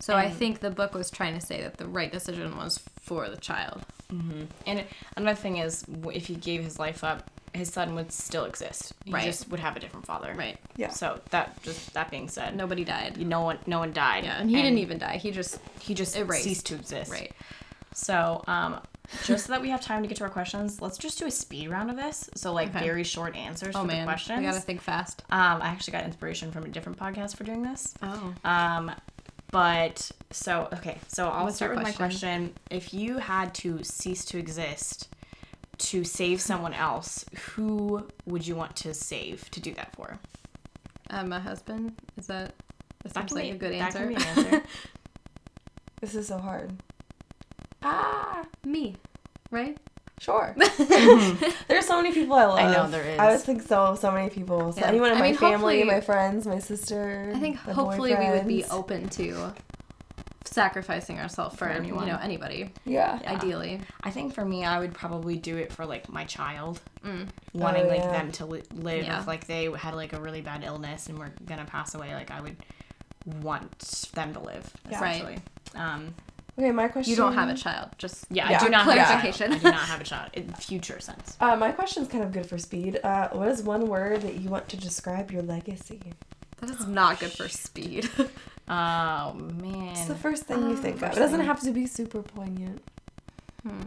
So I think the book was trying to say that the right decision was for the child. hmm And another thing is, if he gave his life up, his son would still exist. He Right. just would have a different father. Right. Yeah. So that just that being said, Nobody died. no one no one died. Yeah, and he didn't even die. He just He just Erased. ceased to exist. right. So, um, just so that we have time to get to our questions, let's just do a speed round of this. So, like Okay. very short answers Oh for man, the questions. we gotta think fast. Um, I actually got inspiration from a different podcast for doing this. Oh. Um, but so okay, so I'll What's start with my question? question. If you had to cease to exist to save someone else, who would you want to save to do that for? Uh, my husband. Is that? That That seems like be- a good that can be an answer. this is so hard. Ah, Me, right? sure. There's so many people I love. I know there is. I always think so. So many people. So Yeah. anyone in I my mean, family, my friends, my sister. I think my hopefully we would be open to sacrificing ourselves for, For anyone. you know anybody. Yeah. Yeah. Ideally, I think for me, I would probably do it for like my child, mm. wanting Oh, like them to li- live. Yeah. If like they had like a really bad illness and were gonna pass away, like I would want them to live. Yeah. Right. Um, Okay, my question. you don't have a child. Just yeah, Yeah. I do not have a Clarification. child. I do not have a child in future sense. Uh, my question's kind of good for speed. Uh, what is one word that you want to describe your legacy? that is not good for speed. Oh man. It's the first thing you Uh, think of. first It doesn't thing. have to be super poignant. hmm.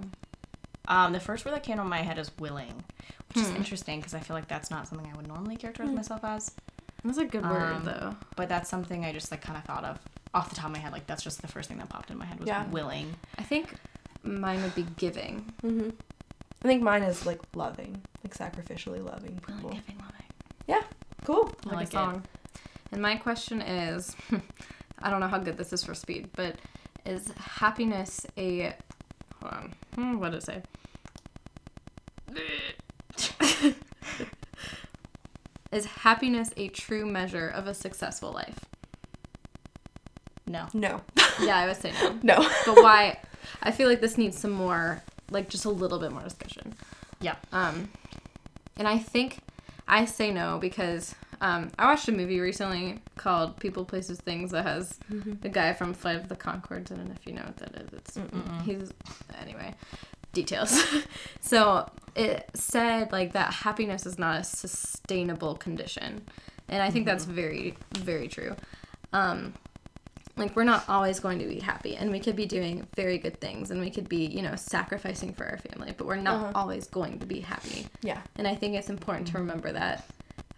Um, the first word that came to my head is willing, which is Hmm. interesting because I feel like that's not something I would normally characterize Hmm. myself as. That's a good word Um, though. But that's something I just like kind of thought of off the top of my head. Like that's just the first thing that popped in my head was Yeah. willing. I think mine would be giving. hmm I think mine is like loving, like sacrificially loving Willing, people. giving, loving. Yeah, cool. I like, like a song. And my question is, I don't know how good this is for speed, but is happiness a hold on, hmm, what did it say? is happiness a true measure of a successful life? No. No. Yeah, I would say no. No. But why? I feel like this needs some more, like just a little bit more discussion. Yeah. Um, and I think I say no because um, I watched a movie recently called People, Places, Things that has the guy from Flight of the Conchords. I don't know if you know what that is. It's Mm-mm. he's anyway details. so it said like that happiness is not a sustainable condition, and I think that's very very true. Um, like we're not always going to be happy and we could be doing very good things and we could be you know sacrificing for our family but we're not Uh-huh. always going to be happy Yeah. and i think it's important to remember that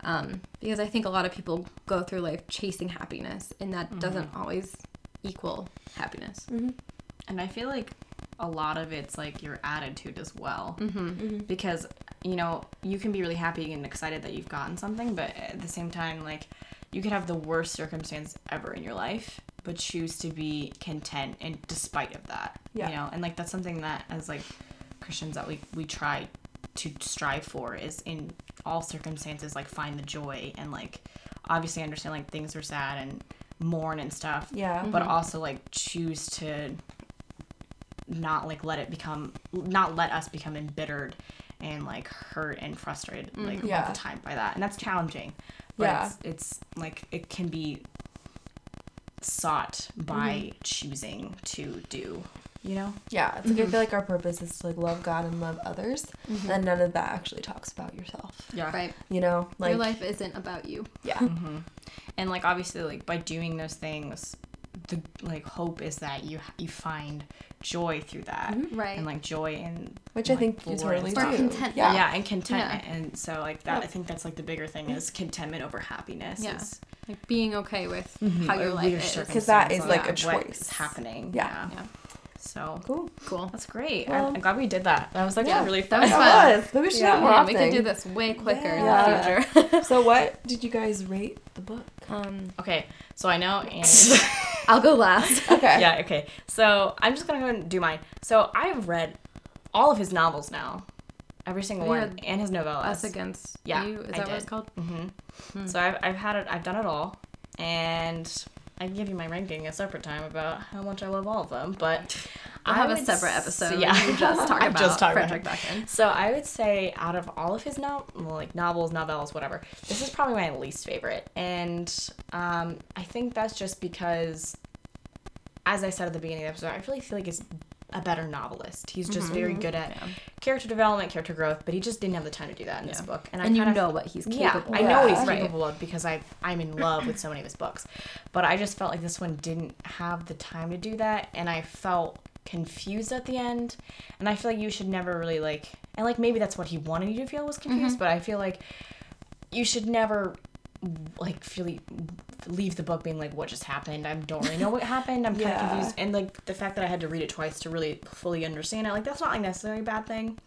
um, because i think a lot of people go through life chasing happiness and that doesn't always equal happiness Mm-hmm. And I feel like a lot of it's like your attitude as well. mm-hmm. Because, you know, you can be really happy and excited that you've gotten something, but at the same time, like, you could have the worst circumstance ever in your life, but choose to be content in despite of that. Yeah. You know, and like that's something that as like Christians that we, we try to strive for is in all circumstances like find the joy and like obviously understand like things are sad and mourn and stuff Yeah. Mm-hmm. but also like choose to not like let it become not let us become embittered and like hurt and frustrated like mm-hmm. all the time by that and that's challenging but Yeah. it's, it's like it can be sought by mm-hmm. choosing to do you know? Yeah. It's like I mm-hmm. feel like our purpose is to like love God and love others, mm-hmm. and none of that actually talks about yourself. yeah. Right. You know, like your life isn't about you. Yeah. hmm and like obviously like by doing those things the like hope is that you you find joy through that, Right. And like joy in Which I think you the Lord and totally do. contentment. Yeah. Yeah, and contentment, Yeah. and so like that. Yep. I think that's like the bigger thing is contentment over happiness. Yeah. is- Like being okay with Mm-hmm. how your or life is. Because that is like yeah, a what's choice. happening. Yeah. Yeah. So Cool. Cool. that's great. Well- I'm, I'm glad we did that. That was like Yeah, really that was That fun. was. But we should Yeah. have more Yeah, we often. could do this way quicker Yeah. in the future. So what did you guys rate the book? um, Okay, so I know, and I'll go last. Okay. yeah, okay. So I'm just gonna go and do mine. So I've read all of his novels now, every single Oh, yeah. one, and his novellas. Us against Yeah, you. Is I that what it's did. called? hmm So I've, I've had it. I've done it all, and I can give you my ranking a separate time about how much I love all of them. But I'll I have a separate episode. Yeah, just talk about just about Fredrik him. Backman. So I would say out of all of his no- like novels, novellas, whatever, this is probably my least favorite, and um, I think that's just because, as I said at the beginning of the episode, I really feel like he's a better novelist. He's just mm-hmm. very mm-hmm. good at Yeah. character development, character growth, but he just didn't have the time to do that in this book. I And you kind of- know what he's capable. yeah, capable I know what he's Right. capable of because I I'm in love with so many of his books. But I just felt like this one didn't have the time to do that and I felt confused at the end. And I feel like you should never really like and like maybe that's what he wanted you to feel was confused, mm-hmm. but I feel like you should never like feel leave the book being like what just happened? I don't really know what happened. I'm kind of confused. And like the fact that i had to read it twice to really fully understand it like that's not like necessarily a bad thing.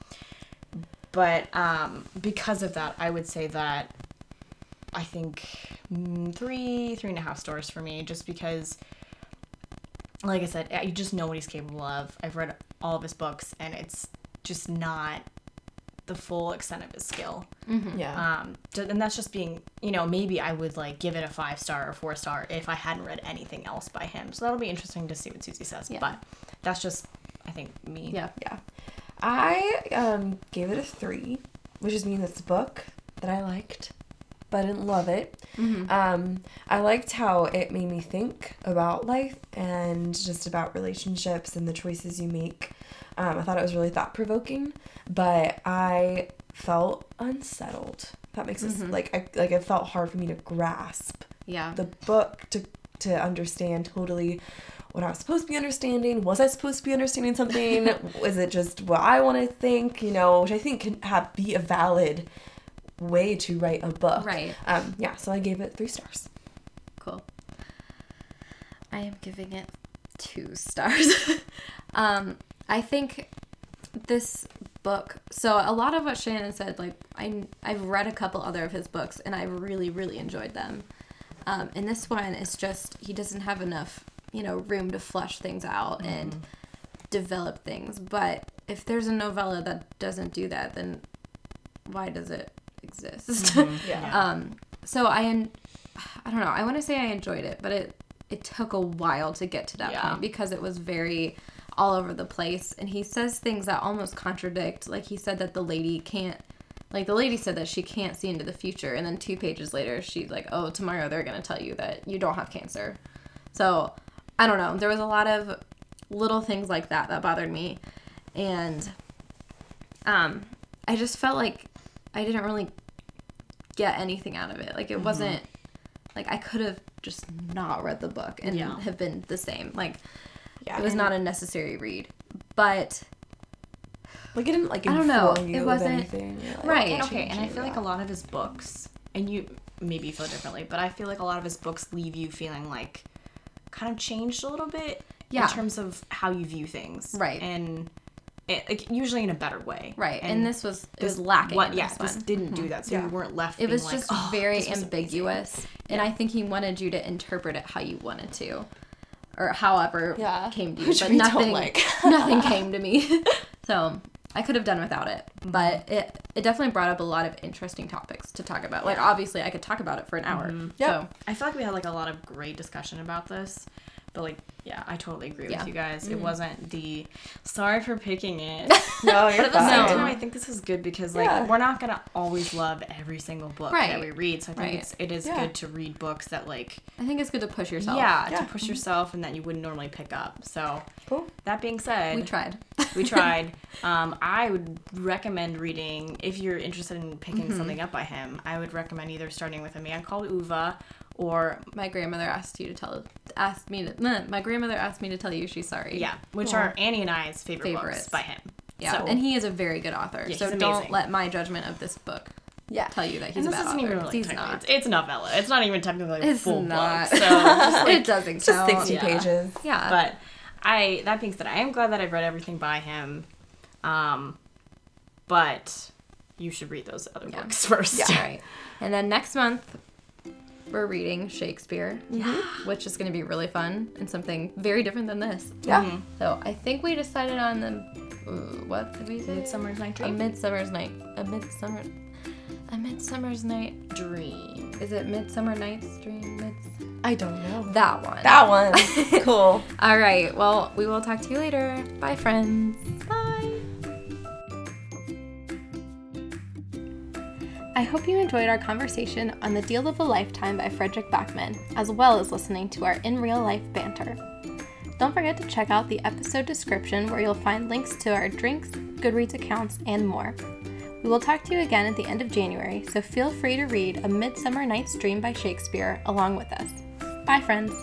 But um because of that i would say that i think mm, three three and a half stars for me just because like i said you just know what he's capable of. I've read all of his books and it's just not the full extent of his skill Yeah. um ju- and that's just being you know maybe i would like give it a five star or four star if i hadn't read anything else by him so that'll be interesting to see what Suzie says Yeah. but that's just i think me Yeah. yeah. I um gave it a three, which just means it's a book that I liked, but I didn't love it. Um, I liked how it made me think about life and just about relationships and the choices you make. Um, I thought it was really thought provoking, but I felt unsettled. That makes it like I like it felt hard for me to grasp Yeah. the book to to understand totally what I was supposed to be understanding. Was I supposed to be understanding something? Was it just what I want to think? You know, which I think can have be a valid way to write a book. Right. Um. Yeah. So I gave it three stars. Cool. I am giving it two stars. um, I think this book. So a lot of what Shannon said, like I I've read a couple other of his books and I really really enjoyed them. Um, and this one is just he doesn't have enough you know room to flesh things out and develop things. But if there's a novella that doesn't do that, then why does it exist? Yeah. Um, so I, en- I don't know. I want to say I enjoyed it, but it it took a while to get to that Yeah. point because it was very all over the place, and he says things that almost contradict. Like he said that the lady can't. Like the lady said that she can't see into the future, and then two pages later, she's like, "Oh, tomorrow they're gonna tell you that you don't have cancer." So I don't know. There was a lot of little things like that that bothered me, and um, I just felt like I didn't really get anything out of it. Like it wasn't like I could have just not read the book and Yeah. have been the same. Like Yeah. it was not a necessary read. But Like it didn't like I don't know, inform you it of wasn't- anything. Like, right. And okay, and I feel it, like a lot of his books, and you maybe feel differently, but I feel like a lot of his books leave you feeling like kind of changed a little bit Yeah. in terms of how you view things, Right. And it, like usually in a better way, right. And, this was it was lacking What? in Yeah, this this didn't do mm-hmm. that, so Yeah. you weren't left. It being was like, just "Oh, very this amazing." ambiguous. And I think he wanted you to interpret it how you wanted to. Or however Yeah. came to you. Which but we don't nothing like. nothing came to me. so I could have done without it. Mm-hmm. But it it definitely brought up a lot of interesting topics to talk about. Like obviously I could talk about it for an hour. Mm-hmm. Yep. So I feel like we had like a lot of great discussion about this, but like, yeah, I totally agree Yeah. with you guys. It wasn't the sorry for picking it. No, you're But at the same fine. time, I think this is good because like Yeah. we're not gonna always love every single book that we read. So I think Right. it's it is Yeah. good to read books that like I think it's good to push yourself. yeah, Yeah. to push yourself and that you wouldn't normally pick up. So Cool. that being said, We tried. we tried. Um, I would recommend reading if you're interested in picking Mm-hmm. something up by him. I would recommend either starting with a man called Ove or My grandmother asked you to tell asked me to. My grandmother asked me to tell you she's sorry. Yeah, which are Annie and I's favorite Favorites. books by him. Yeah, So- and he is a very good author. Yeah, so don't amazing. let my judgment of this book Yeah. tell you that he's and a bad isn't author. even really he's not. It's, it's a novella. It's not even technically a It's full not. book. So just like, it doesn't Just 60 Yeah. pages. Yeah, but I that being said, I am glad that I've read everything by him. Um, but you should read those other Yeah. books first. All right. And then next month, we're reading Shakespeare, which is going to be really fun and something very different than this. Yeah. So I think we decided on the uh, what did we say? Midsummer's Night A midsummer's night. A midsummer. A midsummer's night. Dream. Is it Midsummer Night's Dream? Mids- I don't know. that one. That one. cool. All right. Well, we will talk to you later. Bye, friends. Bye. I hope you enjoyed our conversation on The Deal of a Lifetime by Fredrik Backman, as well as listening to our in real life banter. Don't forget to check out the episode description where you'll find links to our drinks, Goodreads accounts, and more. We will talk to you again at the end of January, so feel free to read A Midsummer Night's Dream by Shakespeare along with us. Bye, friends.